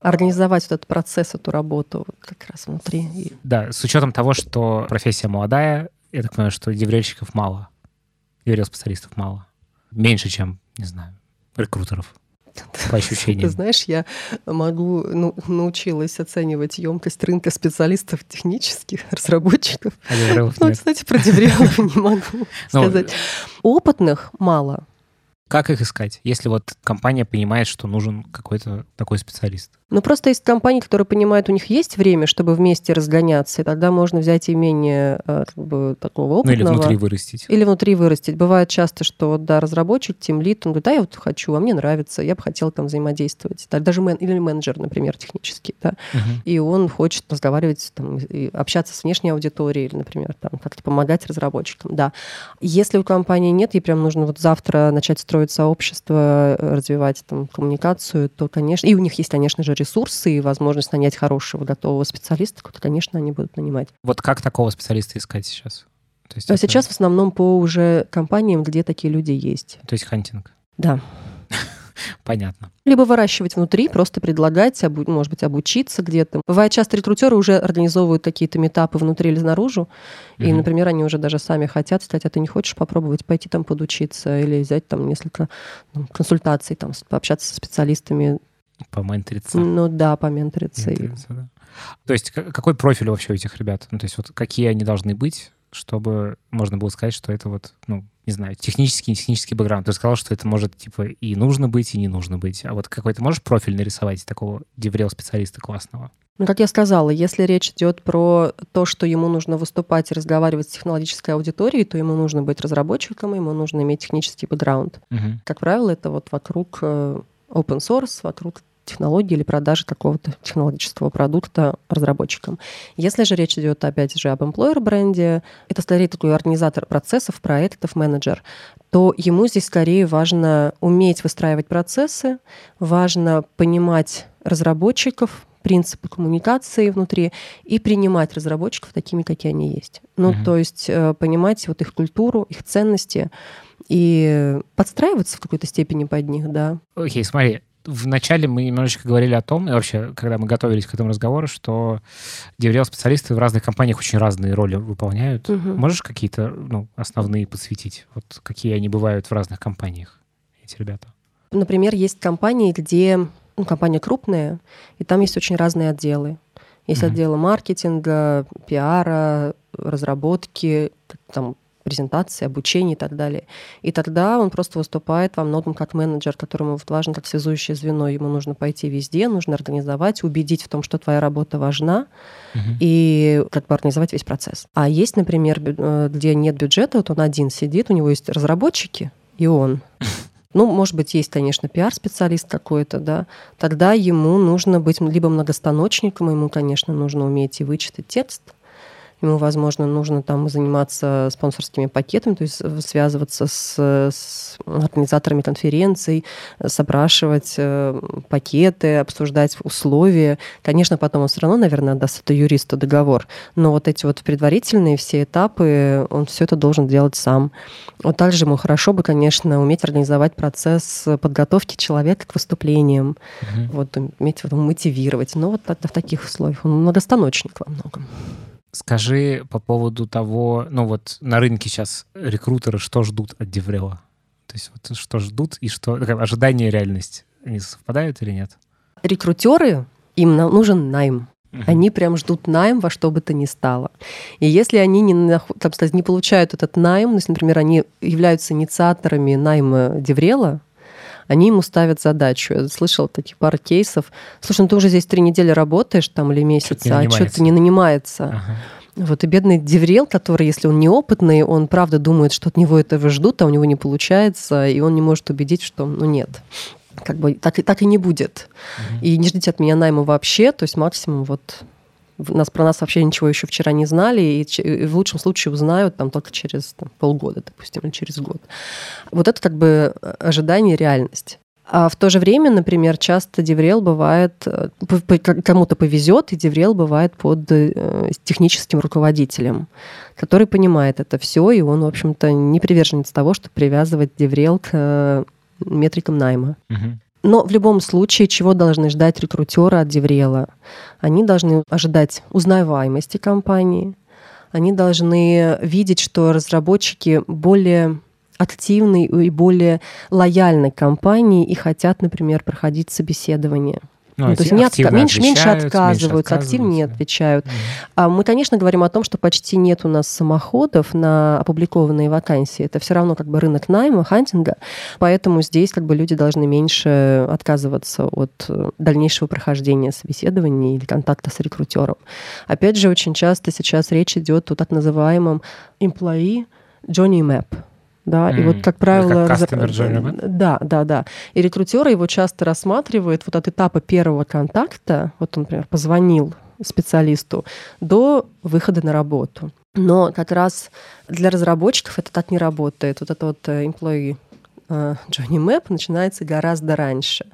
организовать этот процесс, эту работу вот как раз внутри. Да, с учетом того, что профессия молодая, я так понимаю, что деврельщиков мало, деврел-специалистов мало. Меньше, чем, не знаю, рекрутеров, по Ты ощущениям. знаешь, я могу, ну, научилась оценивать емкость рынка специалистов технических, разработчиков. А Ну, кстати, про деврелов не могу Ну, сказать. Опытных мало. Как их искать, если вот компания понимает, что нужен какой-то такой специалист? Но просто есть компании, которые понимают, у них есть время, чтобы вместе разгоняться, и тогда можно взять и менее э, как бы, такого Ну или опытного. внутри вырастить. Или внутри вырастить. Бывает часто, что да, разработчик, тем лид, он говорит, да, я вот хочу, а мне нравится, я бы хотел там взаимодействовать. Да, Даже мен, или менеджер, например, технический, да, Мгм. и он хочет разговаривать, там, и общаться с внешней аудиторией, или, например, там, как-то помогать разработчикам, да. Если у компании нет, и прям нужно вот завтра начать строить сообщество, э, развивать там коммуникацию, то, конечно, и у них есть, конечно же, ресурсы и возможность нанять хорошего, готового специалиста, то, конечно, они будут нанимать. Вот как такого специалиста искать сейчас? То есть, А это- сейчас в основном по уже компаниям, где такие люди есть. то есть хантинг. Да. Понятно. Либо выращивать внутри, просто предлагать, обу- может быть, обучиться где-то. Бывает, часто рекрутеры уже организовывают какие-то метапы внутри или снаружи, и, Мгм. например, они уже даже сами хотят сказать, а ты не хочешь попробовать пойти там подучиться или взять там несколько ну, консультаций, там, пообщаться со специалистами, Поменториться. ну да, поменториться. и- Менториться, да. То есть какой профиль вообще у этих ребят? Ну, то есть вот какие они должны быть, чтобы можно было сказать, что это вот, ну, не знаю, технический, не технический бэкграунд. Ты сказал, что это может, типа, и нужно быть, и не нужно быть. А вот какой-то можешь профиль нарисовать такого деврел-специалиста классного? Ну, как я сказала, если речь идет про то, что ему нужно выступать и разговаривать с технологической аудиторией, то ему нужно быть разработчиком, ему нужно иметь технический бэкграунд. Мгм. Как правило, это вот вокруг э, open source, вокруг технологии или продажи какого-то технологического продукта разработчикам. Если же речь идет, опять же, об employer бренде, это скорее такой организатор процессов, проектов, менеджер, то ему здесь скорее важно уметь выстраивать процессы, важно понимать разработчиков, принципы коммуникации внутри и принимать разработчиков такими, какие они есть. Ну, Мгм. то есть э, понимать вот их культуру, их ценности и подстраиваться в какой-то степени под них, да. Окей, смотри, вначале мы немножечко говорили о том, и вообще, когда мы готовились к этому разговору, что деврел-специалисты в разных компаниях очень разные роли выполняют. Мгм. Можешь какие-то ну, основные подсветить? Вот какие они бывают в разных компаниях, эти ребята? Например, есть компании, где ну, компания крупная, и там есть очень разные отделы. Есть Мгм. отделы маркетинга, пиара, разработки, там, презентации, обучения и так далее. И тогда он просто выступает во многом как менеджер, которому вот важно как связующее звено. Ему нужно пойти везде, нужно организовать, убедить в том, что твоя работа важна, Мгм. и как бы организовать весь процесс. А есть, например, э, где нет бюджета, вот он один сидит, у него есть разработчики, и он. Ну, может быть, есть, конечно, пиар-специалист какой-то, да, тогда ему нужно быть либо многостаночником, ему, конечно, нужно уметь и вычитать текст, ему, возможно, нужно там заниматься спонсорскими пакетами, то есть связываться с, с организаторами конференций, сопрашивать э, пакеты, обсуждать условия. Конечно, потом он все равно, наверное, отдаст это юристу договор, но вот эти вот предварительные все этапы, он все это должен делать сам. Вот также ему хорошо бы, конечно, уметь организовать процесс подготовки человека к выступлениям, Мгм. вот уметь его мотивировать. Но вот в таких условиях. Он многостаночник во многом. Скажи по поводу того, ну вот на рынке сейчас рекрутеры что ждут от Деврела? То есть вот что ждут и что... такая ожидание и реальность, они совпадают или нет? Рекрутеры, им нужен найм. Они прям ждут найм во что бы то ни стало. И если они не, сказать, не получают этот найм, ну, если, например, они являются инициаторами найма DevRel а, они ему ставят задачу. Я слышала таких пару кейсов. Слушай, ну ты уже здесь три недели работаешь там или месяц, не а что-то не нанимается. Ага. Вот и бедный DevRel, который, если он неопытный, он правда думает, что от него этого ждут, а у него не получается, и он не может убедить, что ну нет. как бы так, и так и не будет. Mm-hmm. И не ждите от меня найма вообще, то есть максимум вот нас про нас вообще ничего еще вчера не знали, и, и в лучшем случае узнают там только через там, полгода, допустим, или через год. Вот это как бы э, ожидание реальность. А в то же время, например, часто DevRel бывает, э, кому-то повезет, и DevRel бывает под э, техническим руководителем, который понимает это все, и он, в общем-то, не приверженец того, чтобы привязывать DevRel к метрикам найма. Угу. Но в любом случае, чего должны ждать рекрутеры от DevRel а? Они должны ожидать узнаваемости компании, они должны видеть, что разработчики более активной и более лояльной компании и хотят, например, проходить собеседование – ну, ну, то есть не отка... меньше, меньше отказываются, меньше активнее отвечают. Mm-hmm. А мы, конечно, говорим о том, что почти нет у нас самоходов на опубликованные вакансии. Это все равно как бы рынок найма, хантинга, поэтому здесь как бы люди должны меньше отказываться от э, дальнейшего прохождения собеседования или контакта с рекрутером. Опять же, очень часто сейчас речь идет о так называемом employee journey map да, mm. и вот, как правило... Как Да, да, да. И рекрутеры его часто рассматривают вот от этапа первого контакта, вот он, например, позвонил специалисту, до выхода на работу. Но как раз для разработчиков это так не работает. Вот это вот э, employee Джонни Мэп начинается гораздо раньше.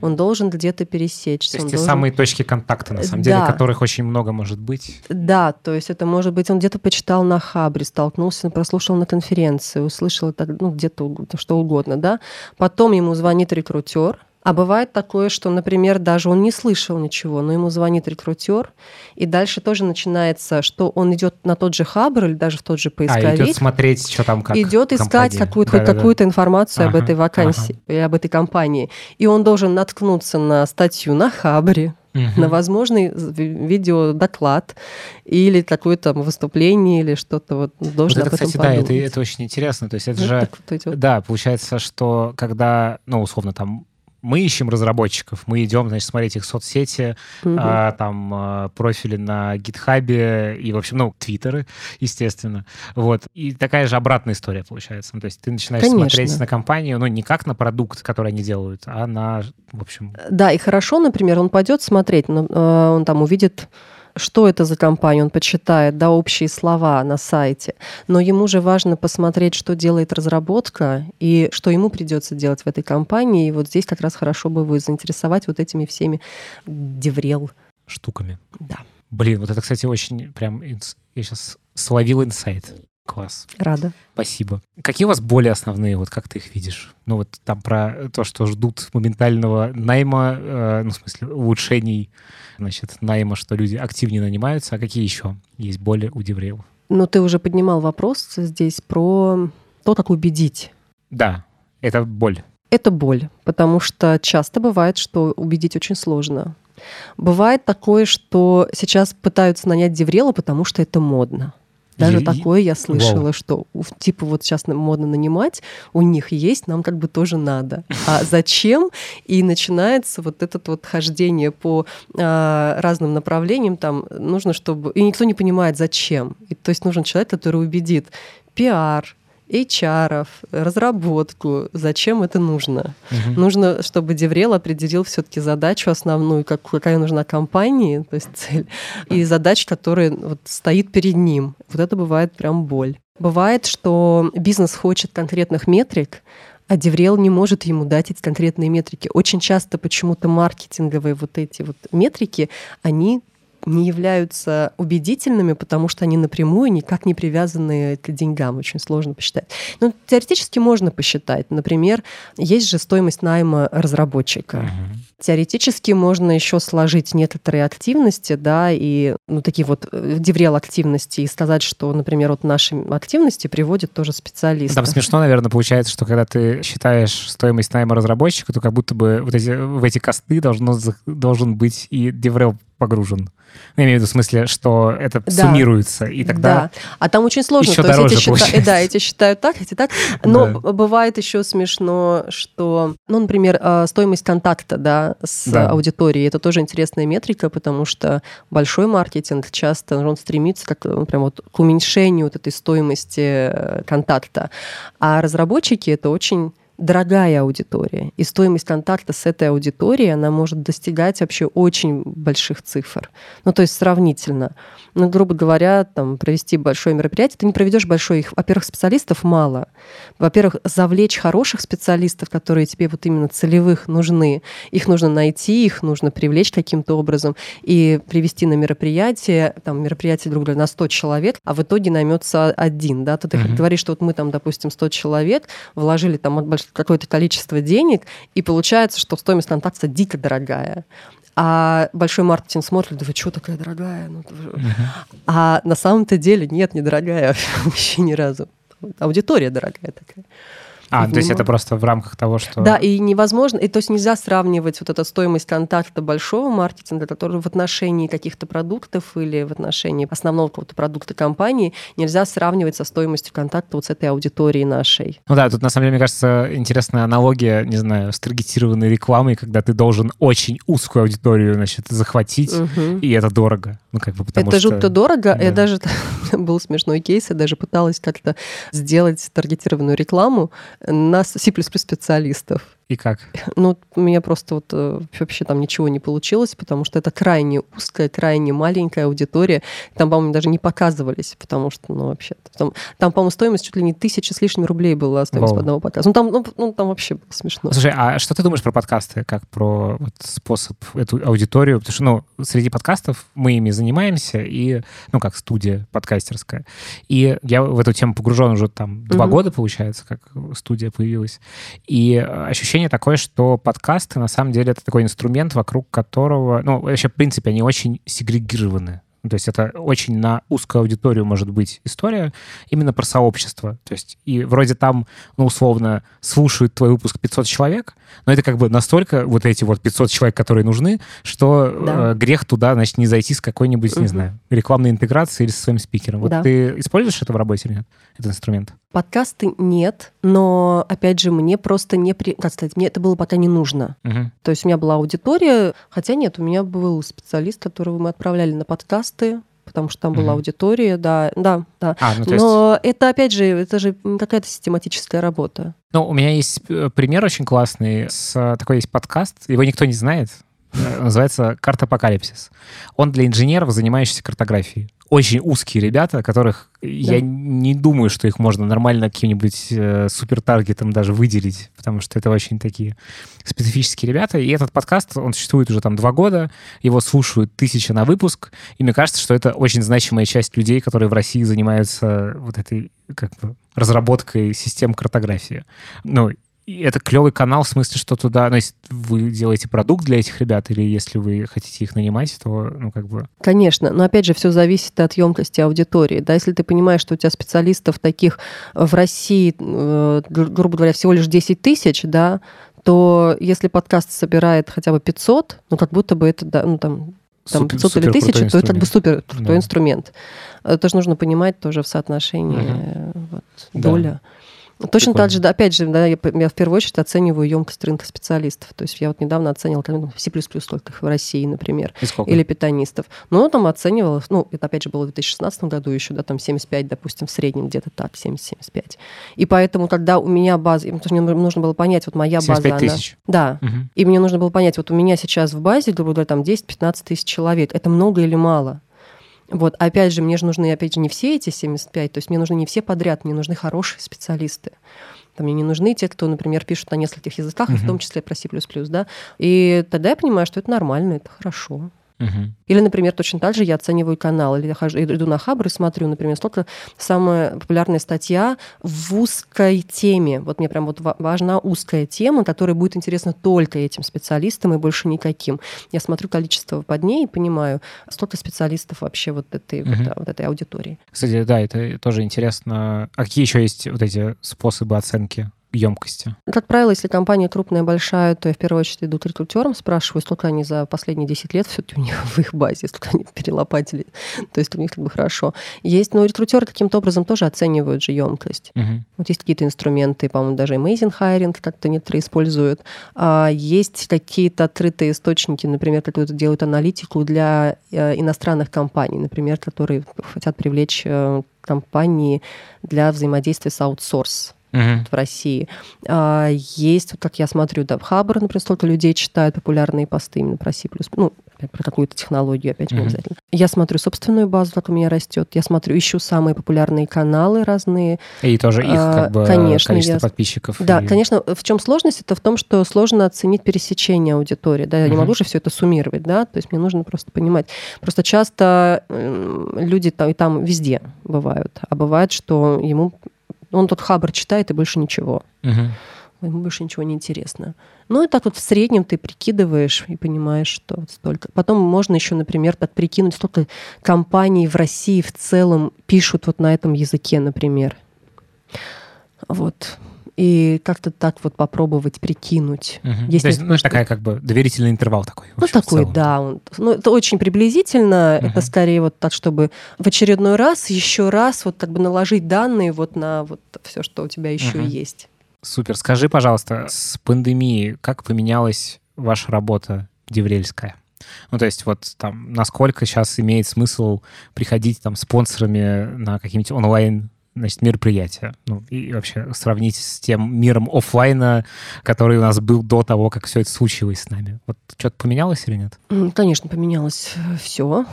Он должен где-то пересечься. То есть те должен... самые точки контакта, на самом да. деле, которых очень много может быть. Да, то есть это может быть, он где-то почитал на Хабре, столкнулся, прослушал на конференции, услышал это, ну, где-то что угодно, да. Потом ему звонит рекрутер, а бывает такое, что, например, даже он не слышал ничего, но ему звонит рекрутер, и дальше тоже начинается, что он идет на тот же Хабр или даже в тот же поисковик. А, идет смотреть, что там как Идет искать какую-то, да, какую информацию ага, об этой вакансии ага. и об этой компании. И он должен наткнуться на статью на Хабре, угу. на возможный видеодоклад или какое-то выступление или что-то вот должен вот это, кстати, подумать. да, это, это очень интересно. То есть это вот же, вот вот. да, получается, что когда, ну, условно, там мы ищем разработчиков, мы идем, значит, смотреть их соцсети, угу. а, там а, профили на гитхабе и, в общем, ну, твиттеры, естественно. Вот. И такая же обратная история получается. Ну, то есть ты начинаешь Конечно. смотреть на компанию, ну, не как на продукт, который они делают, а на, в общем... Да, и хорошо, например, он пойдет смотреть, но, э, он там увидит что это за компания, он почитает, да, общие слова на сайте. Но ему же важно посмотреть, что делает разработка и что ему придется делать в этой компании. И вот здесь как раз хорошо бы вы заинтересовать вот этими всеми деврел. Штуками. Да. Блин, вот это, кстати, очень прям... Я сейчас словил инсайт. Класс. Рада. Спасибо. Какие у вас более основные, вот как ты их видишь? Ну вот там про то, что ждут моментального найма, э, ну в смысле улучшений, значит, найма, что люди активнее нанимаются. А какие еще есть боли у девреев? Ну ты уже поднимал вопрос здесь про то, как убедить. Да, это боль. Это боль, потому что часто бывает, что убедить очень сложно. Бывает такое, что сейчас пытаются нанять деврела, потому что это модно. Даже и, такое я слышала, вау. что типа вот сейчас модно нанимать, у них есть, нам как бы тоже надо. А зачем? И начинается вот это вот хождение по а, разным направлениям, там нужно, чтобы... И никто не понимает, зачем. И, то есть нужен человек, который убедит пиар, HR, разработку, зачем это нужно. Угу. Нужно, чтобы Деврел определил все-таки задачу основную, как, какая нужна компании, то есть цель, и задача, которая вот стоит перед ним. Вот это бывает прям боль. Бывает, что бизнес хочет конкретных метрик, а Деврел не может ему дать эти конкретные метрики. Очень часто почему-то маркетинговые вот эти вот метрики, они не являются убедительными, потому что они напрямую никак не привязаны к деньгам. Очень сложно посчитать. Но теоретически можно посчитать. Например, есть же стоимость найма разработчика. Угу. Теоретически можно еще сложить некоторые активности, да, и ну, такие вот э, деврел активности, и сказать, что, например, вот наши активности приводит тоже специалист. Там смешно, наверное, получается, что когда ты считаешь стоимость найма разработчика, то как будто бы вот эти, в эти косты должно, должен быть и деврел погружен. Ну, я имею в виду в смысле, что это да. суммируется, и тогда Да, а там очень сложно. Еще То дороже есть эти счета... Да, эти считают так, эти так. Но да. бывает еще смешно, что, ну, например, а, стоимость контакта, да, с да. аудиторией, это тоже интересная метрика, потому что большой маркетинг часто, он стремится как, ну, прям вот к уменьшению вот этой стоимости э, контакта. А разработчики — это очень дорогая аудитория. И стоимость контакта с этой аудиторией, она может достигать вообще очень больших цифр. Ну, то есть сравнительно. Ну, грубо говоря, там, провести большое мероприятие, ты не проведешь большое их. Во-первых, специалистов мало. Во-первых, завлечь хороших специалистов, которые тебе вот именно целевых нужны. Их нужно найти, их нужно привлечь каким-то образом и привести на мероприятие, там, мероприятие, друг на 100 человек, а в итоге наймется один, да, то ты mm-hmm. говоришь, что вот мы там, допустим, 100 человек, вложили там какое-то количество денег, и получается, что стоимость контакта дико дорогая. А большой маркетинг смотрит, да вы что такая дорогая? Ну, uh-huh. А на самом-то деле нет, недорогая вообще ни разу. Аудитория дорогая такая. А, то есть это просто в рамках того, что... Да, и невозможно, и то есть нельзя сравнивать вот эту стоимость контакта большого маркетинга, который в отношении каких-то продуктов или в отношении основного какого-то продукта компании, нельзя сравнивать со стоимостью контакта вот с этой аудиторией нашей. Ну да, тут на самом деле, мне кажется, интересная аналогия, не знаю, с таргетированной рекламой, когда ты должен очень узкую аудиторию, значит, захватить, угу. и это дорого. Ну, как бы, потому это что... жутко дорого. Да. Я даже был смешной кейс, я даже пыталась как-то сделать таргетированную рекламу на C++ специалистов. И как? Ну, у меня просто вот э, вообще там ничего не получилось, потому что это крайне узкая, крайне маленькая аудитория. Там, по-моему, даже не показывались, потому что, ну, вообще... Там, там по-моему, стоимость чуть ли не тысяча с лишним рублей была стоимость Вау. одного показа. Ну там, ну, ну, там вообще было смешно. Слушай, а что ты думаешь про подкасты, как про вот, способ эту аудиторию? Потому что, ну, среди подкастов мы ими занимаемся, и, ну, как студия подкастерская. И я в эту тему погружен уже там два угу. года, получается, как студия появилась. И ощущение ощущение такое, что подкасты на самом деле это такой инструмент, вокруг которого, ну, вообще, в принципе, они очень сегрегированы. То есть это очень на узкую аудиторию может быть история именно про сообщество. То есть и вроде там, ну, условно, слушают твой выпуск 500 человек, но это как бы настолько вот эти вот 500 человек, которые нужны, что да. э, грех туда, значит, не зайти с какой-нибудь, угу. не знаю, рекламной интеграцией или со своим спикером. Вот да. ты используешь это в работе или нет, этот инструмент? Подкасты нет, но, опять же, мне просто не... При... Как сказать, мне это было пока не нужно. Угу. То есть у меня была аудитория, хотя нет, у меня был специалист, которого мы отправляли на подкасты, потому что там была угу. аудитория, да, да, да. А, ну, есть... Но это, опять же, это же какая-то систематическая работа. Ну, у меня есть э, пример очень классный. С, э, такой есть подкаст, его никто не знает, называется «Карта апокалипсис». Он для инженеров, занимающихся картографией очень узкие ребята, которых да. я не думаю, что их можно нормально каким-нибудь э, супертаргетом даже выделить, потому что это очень такие специфические ребята. И этот подкаст, он существует уже там два года, его слушают тысячи на выпуск, и мне кажется, что это очень значимая часть людей, которые в России занимаются вот этой как бы разработкой систем картографии. Ну, это клевый канал в смысле, что туда, ну, если вы делаете продукт для этих ребят, или если вы хотите их нанимать, то, ну, как бы... Конечно, но опять же, все зависит от емкости аудитории. Да, если ты понимаешь, что у тебя специалистов таких в России, э, грубо говоря, всего лишь 10 тысяч, да, то если подкаст собирает хотя бы 500, ну, как будто бы это, да, ну, там, там 500 супер, или 1000, то это как бы супер крутой да. инструмент. Это же нужно понимать тоже в соотношении угу. вот, да. доля. Точно так же, да, опять же, да, я, я в первую очередь оцениваю емкость рынка специалистов. То есть я вот недавно оценивала там, C++ сколько в России, например, или питанистов. Ну, там оценивала, ну, это опять же было в 2016 году еще, да, там 75, допустим, в среднем где-то так, 70-75. И поэтому, когда у меня база, мне нужно было понять, вот моя база, она... тысяч? Да. Угу. И мне нужно было понять, вот у меня сейчас в базе, грубо говоря, там 10-15 тысяч человек. Это много или мало? Вот, опять же, мне же нужны, опять же, не все эти 75, то есть мне нужны не все подряд, мне нужны хорошие специалисты. Там мне не нужны те, кто, например, пишут на нескольких языках, uh-huh. в том числе про C++, да. И тогда я понимаю, что это нормально, это хорошо. Угу. Или, например, точно так же я оцениваю канал, или я хожу, иду на Хабр и смотрю, например, сколько самая популярная статья в узкой теме. Вот мне прям вот важна узкая тема, которая будет интересна только этим специалистам и больше никаким. Я смотрю количество под ней и понимаю, столько специалистов вообще вот этой, угу. вот, вот этой аудитории. Кстати, да, это тоже интересно. А какие еще есть вот эти способы оценки емкости? Как правило, если компания крупная, большая, то я в первую очередь иду к рекрутерам, спрашиваю, сколько они за последние 10 лет все-таки у них в их базе, сколько они перелопатили. То есть у них как бы хорошо. Есть, но рекрутеры каким-то образом тоже оценивают же емкость. Угу. Вот есть какие-то инструменты, по-моему, даже Amazing Hiring как-то некоторые используют. А есть какие-то открытые источники, например, которые делают аналитику для э, иностранных компаний, например, которые хотят привлечь э, компании для взаимодействия с аутсорс в России. А, есть, вот как я смотрю, да, Хабр, например, столько людей читают популярные посты именно про C++, ну, про какую-то технологию, опять mm-hmm. обязательно. Я смотрю собственную базу, как у меня растет. Я смотрю, ищу самые популярные каналы разные. И тоже их а, как бы конечно, количество я... подписчиков. Да, и... конечно. В чем сложность? Это в том, что сложно оценить пересечение аудитории. Да, я mm-hmm. не могу же все это суммировать, да, то есть мне нужно просто понимать. Просто часто люди там и там везде бывают, а бывает, что ему он тот хабр читает и больше ничего. Угу. Ему больше ничего не интересно. Ну и так вот в среднем ты прикидываешь и понимаешь, что вот столько. Потом можно еще, например, так прикинуть, сколько компаний в России в целом пишут вот на этом языке, например. Вот и как-то так вот попробовать прикинуть. Угу. Есть То есть, ну, такая как бы доверительный интервал такой. Ну, такой, да. Он, ну, это очень приблизительно. Угу. Это скорее вот так, чтобы в очередной раз, еще раз вот как бы наложить данные вот на вот все, что у тебя еще угу. есть. Супер. Скажи, пожалуйста, с пандемией как поменялась ваша работа деврельская? Ну, то есть вот там, насколько сейчас имеет смысл приходить там спонсорами на какие-нибудь онлайн значит, мероприятия. Ну, и вообще сравнить с тем миром офлайна, который у нас был до того, как все это случилось с нами. Вот что-то поменялось или нет? Конечно, поменялось все.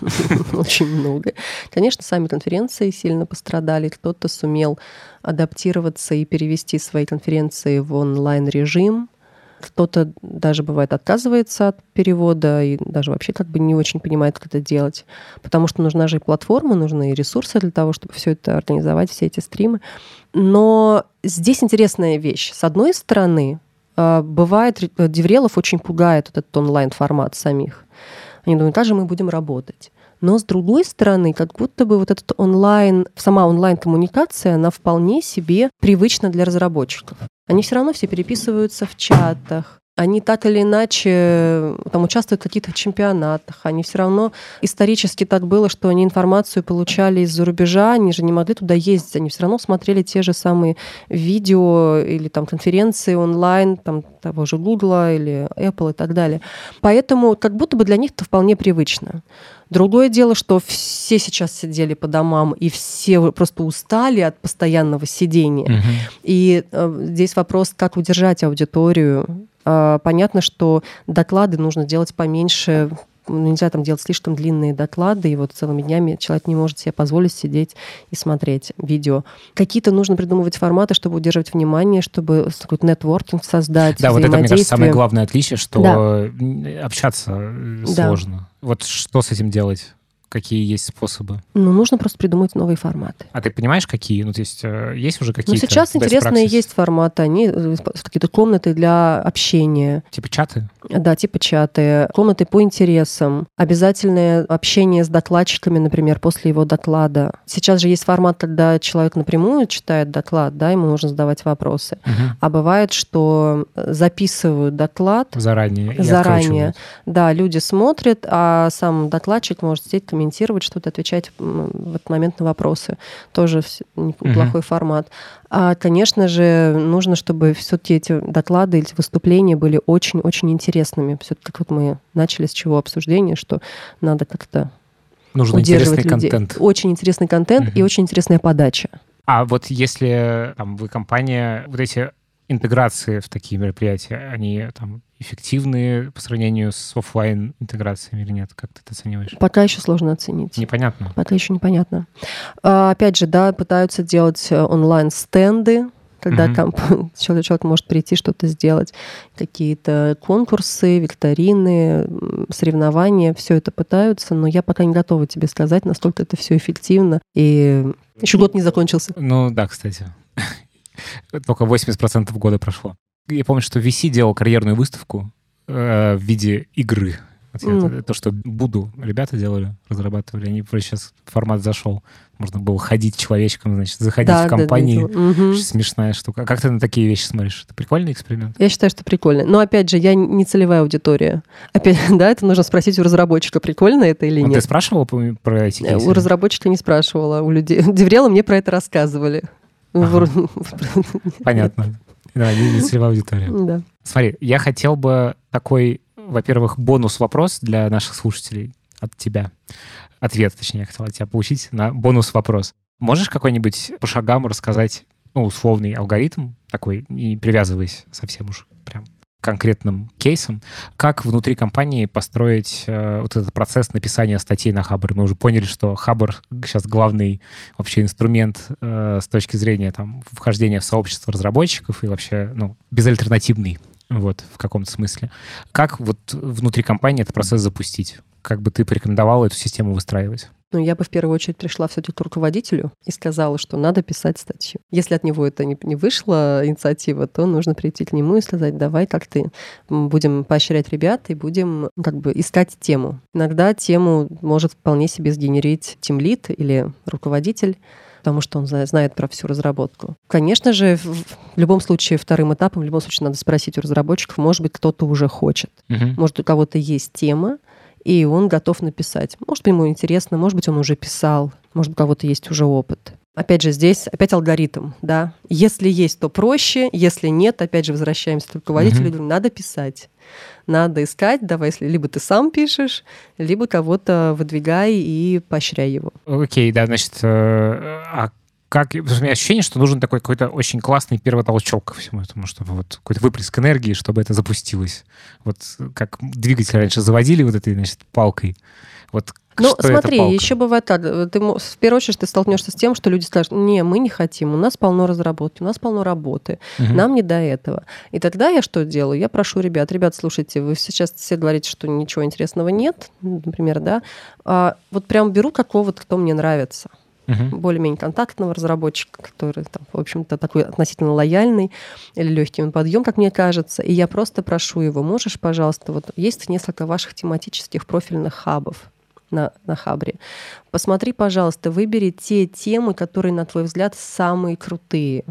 Очень много. Конечно, сами конференции сильно пострадали. Кто-то сумел адаптироваться и перевести свои конференции в онлайн-режим кто-то даже бывает отказывается от перевода и даже вообще как бы не очень понимает, как это делать, потому что нужна же и платформа, нужны и ресурсы для того, чтобы все это организовать, все эти стримы. Но здесь интересная вещь. С одной стороны, а, бывает, Деврелов очень пугает вот этот онлайн-формат самих. Они думают, как же мы будем работать. Но с другой стороны, как будто бы вот этот онлайн, сама онлайн-коммуникация, она вполне себе привычна для разработчиков. Они все равно все переписываются в чатах, они так или иначе там участвуют в каких-то чемпионатах, они все равно исторически так было, что они информацию получали из-за рубежа, они же не могли туда ездить, они все равно смотрели те же самые видео или там конференции онлайн, там того же Google или Apple и так далее. Поэтому как будто бы для них это вполне привычно. Другое дело, что все сейчас сидели по домам, и все просто устали от постоянного сидения. Угу. И э, здесь вопрос, как удержать аудиторию. Э, понятно, что доклады нужно делать поменьше, нельзя там делать слишком длинные доклады, и вот целыми днями человек не может себе позволить сидеть и смотреть видео. Какие-то нужно придумывать форматы, чтобы удерживать внимание, чтобы какой-то нетворкинг создать, Да, вот это, мне кажется, самое главное отличие, что да. общаться э, сложно. Да. Вот что с этим делать? Какие есть способы? Ну, нужно просто придумать новые форматы. А ты понимаешь, какие? Ну, то есть э, есть уже какие-то Ну, сейчас интересные есть форматы. Они э, какие-то комнаты для общения. Типа чаты? Да, типа чаты. Комнаты по интересам. Обязательное общение с докладчиками, например, после его доклада. Сейчас же есть формат, когда человек напрямую читает доклад, да, ему можно задавать вопросы. Угу. А бывает, что записывают доклад. Заранее. Заранее. Да, люди смотрят, а сам докладчик может сидеть комментировать что-то, отвечать в этот момент на вопросы. Тоже неплохой угу. формат. А, конечно же, нужно, чтобы все-таки эти доклады или выступления были очень-очень интересными. Все-таки как вот мы начали с чего обсуждения, что надо как-то Нужен удерживать интересный людей. контент. Очень интересный контент угу. и очень интересная подача. А вот если там, вы компания, вот эти интеграции в такие мероприятия, они там эффективные по сравнению с офлайн интеграциями или нет? Как ты это оцениваешь? Пока еще сложно оценить. Непонятно. Пока еще непонятно. А, опять же, да, пытаются делать э, онлайн-стенды, когда mm-hmm. комп- человек может прийти что-то сделать, какие-то конкурсы, викторины, соревнования, все это пытаются, но я пока не готова тебе сказать, насколько это все эффективно. И еще год не закончился. Ну да, кстати. Только 80% года прошло. Я помню, что VC делал карьерную выставку э, в виде игры. Вот mm. это, то, что Буду ребята делали, разрабатывали, они просто сейчас формат зашел. Можно было ходить человечком, значит, заходить да, в компании. Да, да, угу. Смешная штука. А как ты на такие вещи смотришь? Это прикольный эксперимент? Я считаю, что прикольно. Но опять же, я не целевая аудитория. Опять, да, это нужно спросить у разработчика, прикольно это или нет. А ты спрашивала про эти кейсы? У разработчика не спрашивала, у людей. Деврела мне про это рассказывали. Ага. Понятно. Да, не, не целевая аудитория. Да. Смотри, я хотел бы такой, во-первых, бонус-вопрос для наших слушателей от тебя. Ответ, точнее, я хотел от тебя получить на бонус-вопрос. Можешь какой-нибудь по шагам рассказать ну, условный алгоритм такой, не привязываясь совсем уж прям конкретным кейсом, как внутри компании построить э, вот этот процесс написания статей на Хабр. Мы уже поняли, что Хабр сейчас главный вообще инструмент э, с точки зрения там, вхождения в сообщество разработчиков и вообще ну, безальтернативный вот, в каком-то смысле. Как вот внутри компании этот процесс запустить? Как бы ты порекомендовал эту систему выстраивать? Ну, я бы в первую очередь пришла все-таки к руководителю и сказала, что надо писать статью. Если от него это не, не вышла инициатива, то нужно прийти к нему и сказать, давай как ты будем поощрять ребят и будем как бы искать тему. Иногда тему может вполне себе сгенерить тимлит или руководитель, потому что он знает про всю разработку. Конечно же, в любом случае, вторым этапом, в любом случае, надо спросить у разработчиков, может быть, кто-то уже хочет. Угу. Может, у кого-то есть тема, и он готов написать. Может, ему интересно, может быть, он уже писал, может, у кого-то есть уже опыт. Опять же, здесь опять алгоритм, да. Если есть, то проще, если нет, опять же, возвращаемся к руководителю, mm-hmm. надо писать. Надо искать, давай, если либо ты сам пишешь, либо кого-то выдвигай и поощряй его. Окей, okay, да, значит, э, а как, у меня ощущение, что нужен такой какой-то очень классный первый толчок ко всему этому, чтобы вот какой-то выплеск энергии, чтобы это запустилось. Вот как двигатель раньше заводили вот этой, значит, палкой. Вот ну, что смотри, еще бывает так. Ты, в первую очередь ты столкнешься с тем, что люди скажут, не, мы не хотим, у нас полно разработки, у нас полно работы, угу. нам не до этого. И тогда я что делаю? Я прошу ребят, ребят, слушайте, вы сейчас все говорите, что ничего интересного нет, например, да, а вот прям беру какого-то, кто мне нравится угу. более-менее контактного разработчика, который, там, в общем-то, такой относительно лояльный или легкий он подъем, как мне кажется. И я просто прошу его, можешь, пожалуйста, вот есть несколько ваших тематических профильных хабов на, на Хабре. Посмотри, пожалуйста, выбери те темы, которые, на твой взгляд, самые крутые.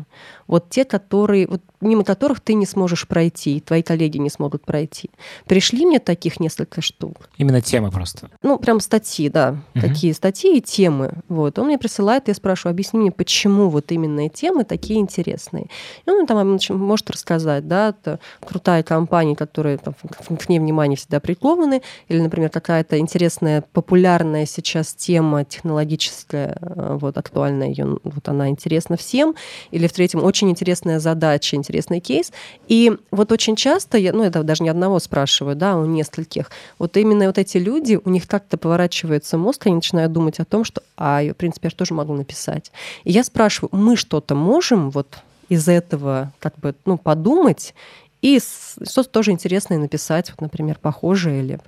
Вот те, которые, вот мимо которых ты не сможешь пройти, и твои коллеги не смогут пройти. Пришли мне таких несколько штук. Именно темы просто? Ну, прям статьи, да. Угу. Такие статьи и темы. Вот. Он мне присылает, я спрашиваю, объясни мне, почему вот именно эти темы такие интересные. И он там может рассказать, да, это крутая компания, которая там, к ней внимание всегда прикованы, или, например, какая-то интересная, популярная сейчас тема технологическая, э, вот актуальная ее, вот она интересна всем, или в третьем очень интересная задача, интересный кейс. И вот очень часто, я, ну, это даже не одного спрашиваю, да, у нескольких, вот именно вот эти люди, у них как-то поворачивается мозг, они начинают думать о том, что, а, в принципе, я же тоже могу написать. И я спрашиваю, мы что-то можем вот из этого как бы, ну, подумать и что-то тоже интересное написать, вот, например, похожее или...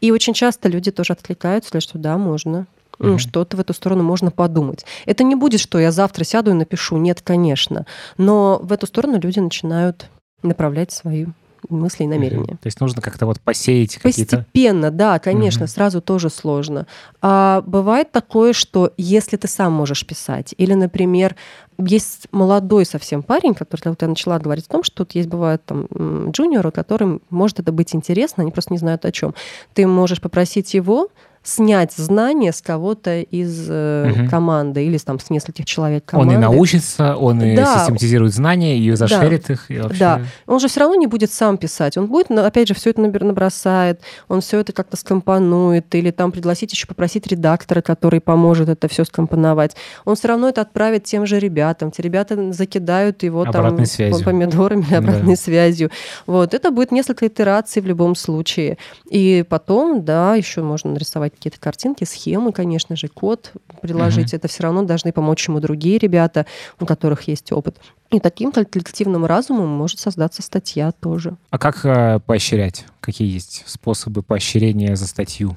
И очень часто люди тоже откликаются, что да, можно. Mm-hmm. Что-то в эту сторону можно подумать. Это не будет, что я завтра сяду и напишу. Нет, конечно. Но в эту сторону люди начинают направлять свои мысли и намерения. То есть нужно как-то вот посеять какие-то... Постепенно, да, конечно, угу. сразу тоже сложно. А бывает такое, что если ты сам можешь писать, или, например, есть молодой совсем парень, который, вот я начала говорить о том, что тут есть, бывают там джуниоры, которым может это быть интересно, они просто не знают о чем. Ты можешь попросить его снять знания с кого-то из э, угу. команды или там с нескольких человек команды. Он и научится, он и да. систематизирует знания, и зашерит да. их. И вообще... Да, он же все равно не будет сам писать. Он будет, опять же, все это набросает, он все это как-то скомпонует, или там пригласить еще попросить редактора, который поможет это все скомпоновать. Он все равно это отправит тем же ребятам. Те ребята закидают его обратной там связью. помидорами, обратной да. связью. Вот, это будет несколько итераций в любом случае. И потом, да, еще можно нарисовать какие-то картинки, схемы, конечно же, код приложить. Угу. Это все равно должны помочь ему другие ребята, у которых есть опыт. И таким коллективным разумом может создаться статья тоже. А как э, поощрять? Какие есть способы поощрения за статью?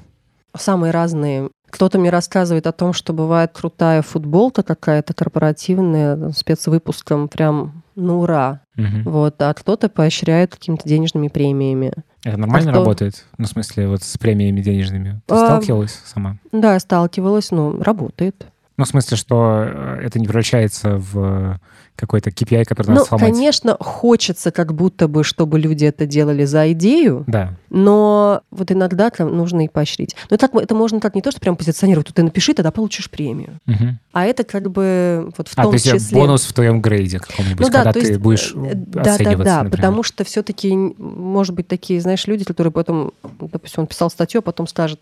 Самые разные. Кто-то мне рассказывает о том, что бывает крутая футболка какая-то корпоративная, спецвыпуском, прям ну ура. Угу. Вот, а кто-то поощряет какими-то денежными премиями. Это нормально а кто... работает? Ну, в смысле, вот с премиями денежными. Ты а, сталкивалась сама? Да, сталкивалась, ну, работает. Ну, в смысле, что э, это не превращается в какой-то KPI, который надо ну, сломать. конечно, хочется как будто бы, чтобы люди это делали за идею, да. но вот иногда там нужно и поощрить. Но так, это можно так не то, что прям позиционировать, тут ты напиши, тогда получишь премию. Угу. А это как бы вот в а, том то есть числе... бонус в твоем грейде каком-нибудь, ну, да, когда есть, ты будешь да, оцениваться, Да, да, например. потому что все таки может быть, такие, знаешь, люди, которые потом допустим, он писал статью, а потом скажет,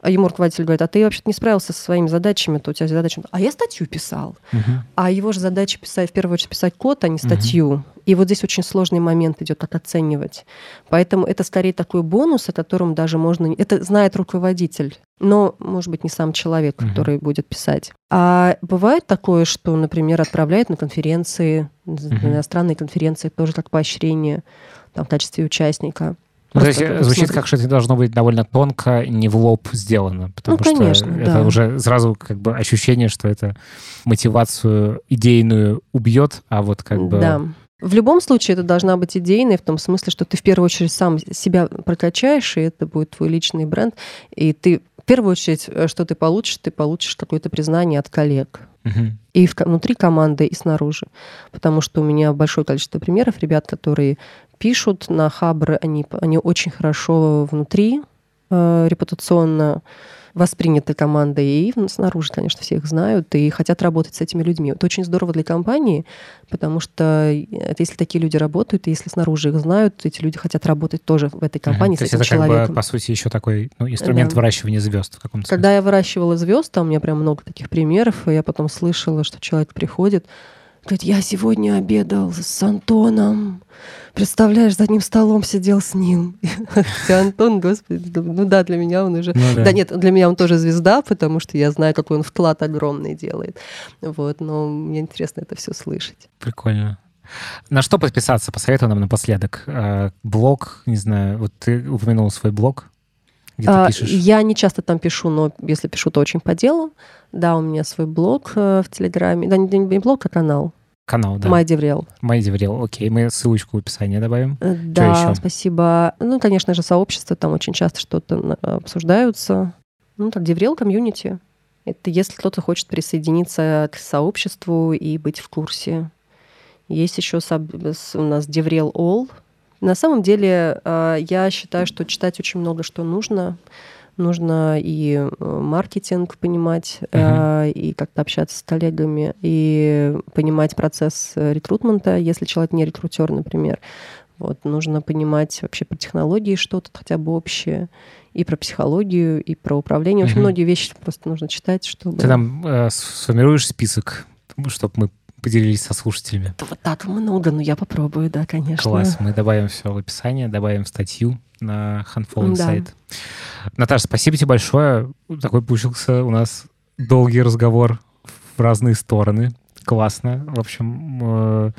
а ему руководитель говорит, а ты вообще-то не справился со своими задачами, то у тебя задача... А я статью писал. Угу. А его же задача писать, в первую очередь, писать код, а не статью. Угу. И вот здесь очень сложный момент идет, как оценивать. Поэтому это скорее такой бонус, о котором даже можно... Это знает руководитель, но, может быть, не сам человек, который угу. будет писать. А бывает такое, что, например, отправляют на конференции, угу. на иностранные конференции, тоже как поощрение там, в качестве участника. Ну, то есть звучит как, что это должно быть довольно тонко, не в лоб сделано, потому ну, конечно, что да. это уже сразу как бы ощущение, что это мотивацию идейную убьет, а вот как бы... Да. В любом случае это должна быть идейной, в том смысле, что ты в первую очередь сам себя прокачаешь, и это будет твой личный бренд, и ты в первую очередь, э, что ты получишь, ты получишь какое-то признание от коллег. И внутри команды, и снаружи. Потому что у меня большое количество примеров ребят, которые пишут на Хабры, они, они очень хорошо внутри э, репутационно восприняты командой, и снаружи, конечно, все их знают и хотят работать с этими людьми. Это очень здорово для компании, потому что это если такие люди работают, и если снаружи их знают, эти люди хотят работать тоже в этой компании uh-huh. с То этим есть это человеком. как бы, по сути, еще такой ну, инструмент да. выращивания звезд в каком-то Когда смысле. я выращивала звезд, там у меня прям много таких примеров, и я потом слышала, что человек приходит, говорит, я сегодня обедал с Антоном, Представляешь, за одним столом сидел с ним. Антон, господи, ну да, для меня он уже... Ну, да. да нет, для меня он тоже звезда, потому что я знаю, какой он вклад огромный делает. Вот, но мне интересно это все слышать. Прикольно. На что подписаться? Посоветуй нам напоследок. Э, блог, не знаю, вот ты упомянул свой блог. Где а, ты пишешь? Я не часто там пишу, но если пишу, то очень по делу. Да, у меня свой блог э, в Телеграме. Да, не блог, а канал. Канал, да. My DevRel. My DevRel, окей. Мы ссылочку в описании добавим. Э, да, еще? спасибо. Ну, конечно же, сообщество, там очень часто что-то обсуждаются. Ну, так, DevRel community. Это если кто-то хочет присоединиться к сообществу и быть в курсе. Есть еще у нас DevRel All. На самом деле, э, я считаю, что читать очень много что нужно нужно и э, маркетинг понимать, uh-huh. и как-то общаться с коллегами, и понимать процесс э, рекрутмента, если человек не рекрутер, например. Вот, нужно понимать вообще про технологии что-то хотя бы общее, и про психологию, и про управление. Очень uh-huh. многие вещи просто нужно читать, чтобы... Ты нам э, сформируешь список, чтобы мы поделились со слушателями? Вот так много, но я попробую, да, конечно. Класс, мы добавим все в описание, добавим статью на Handful Insight. Да. Наташа, спасибо тебе большое. Такой получился у нас долгий разговор в разные стороны. Классно. В общем, э,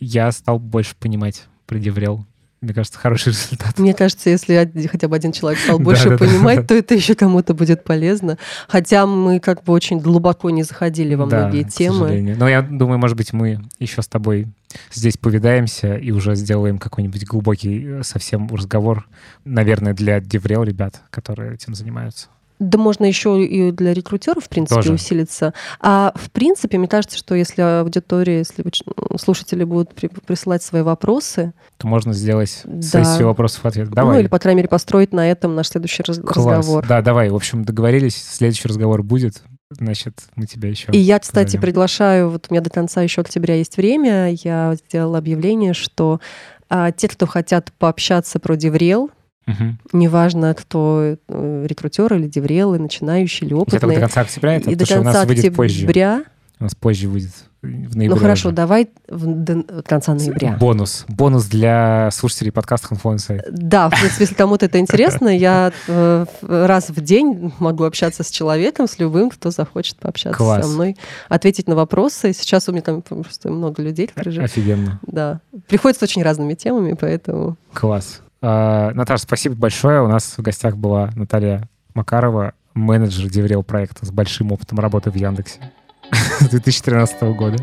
я стал больше понимать про Деврел. Мне кажется, хороший результат. Мне кажется, если хотя бы один человек стал больше понимать, то это еще кому-то будет полезно. Хотя мы как бы очень глубоко не заходили во многие темы. Но я думаю, может быть, мы еще с тобой здесь повидаемся и уже сделаем какой-нибудь глубокий э, совсем разговор, наверное, для Деврел ребят, которые этим занимаются. Да можно еще и для рекрутеров, в принципе, Тоже. усилиться. А в принципе, мне кажется, что если аудитория, если слушатели будут присылать свои вопросы... То можно сделать да. сессию вопросов-ответов. Давай. Ну или, по крайней мере, построить на этом наш следующий раз- разговор. Да, давай. В общем, договорились, следующий разговор будет. Значит, мы тебя еще... И я, кстати, позовем. приглашаю, вот у меня до конца еще октября есть время, я сделала объявление, что а, те, кто хотят пообщаться про Деврел, Угу. Неважно, кто э, рекрутер или деврелы, начинающий или опытный. Это до конца октября? Это и до конца у нас выйдет октября. Позже. У нас позже выйдет. В ноябре ну хорошо, уже. давай в до конца ноября. Бонус. Бонус для слушателей подкаста Hanfluence. Да, в принципе, если кому-то это интересно, я э, раз в день могу общаться с человеком, с любым, кто захочет пообщаться Класс. со мной, ответить на вопросы. Сейчас у меня там просто много людей, которые же... Офигенно. Да. Приходят с очень разными темами, поэтому... Класс. Uh, Наташа, спасибо большое. У нас в гостях была Наталья Макарова, менеджер Деврел проекта с большим опытом работы в Яндексе с 2013 года.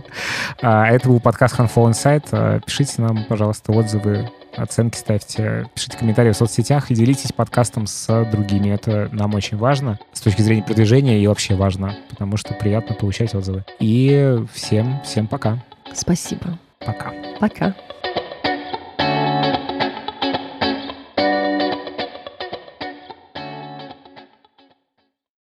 Uh, это был подкаст Handful Insight. Uh, пишите нам, пожалуйста, отзывы, оценки ставьте, пишите комментарии в соцсетях и делитесь подкастом с другими. Это нам очень важно с точки зрения продвижения и вообще важно, потому что приятно получать отзывы. И всем, всем пока. Спасибо. Пока. Пока.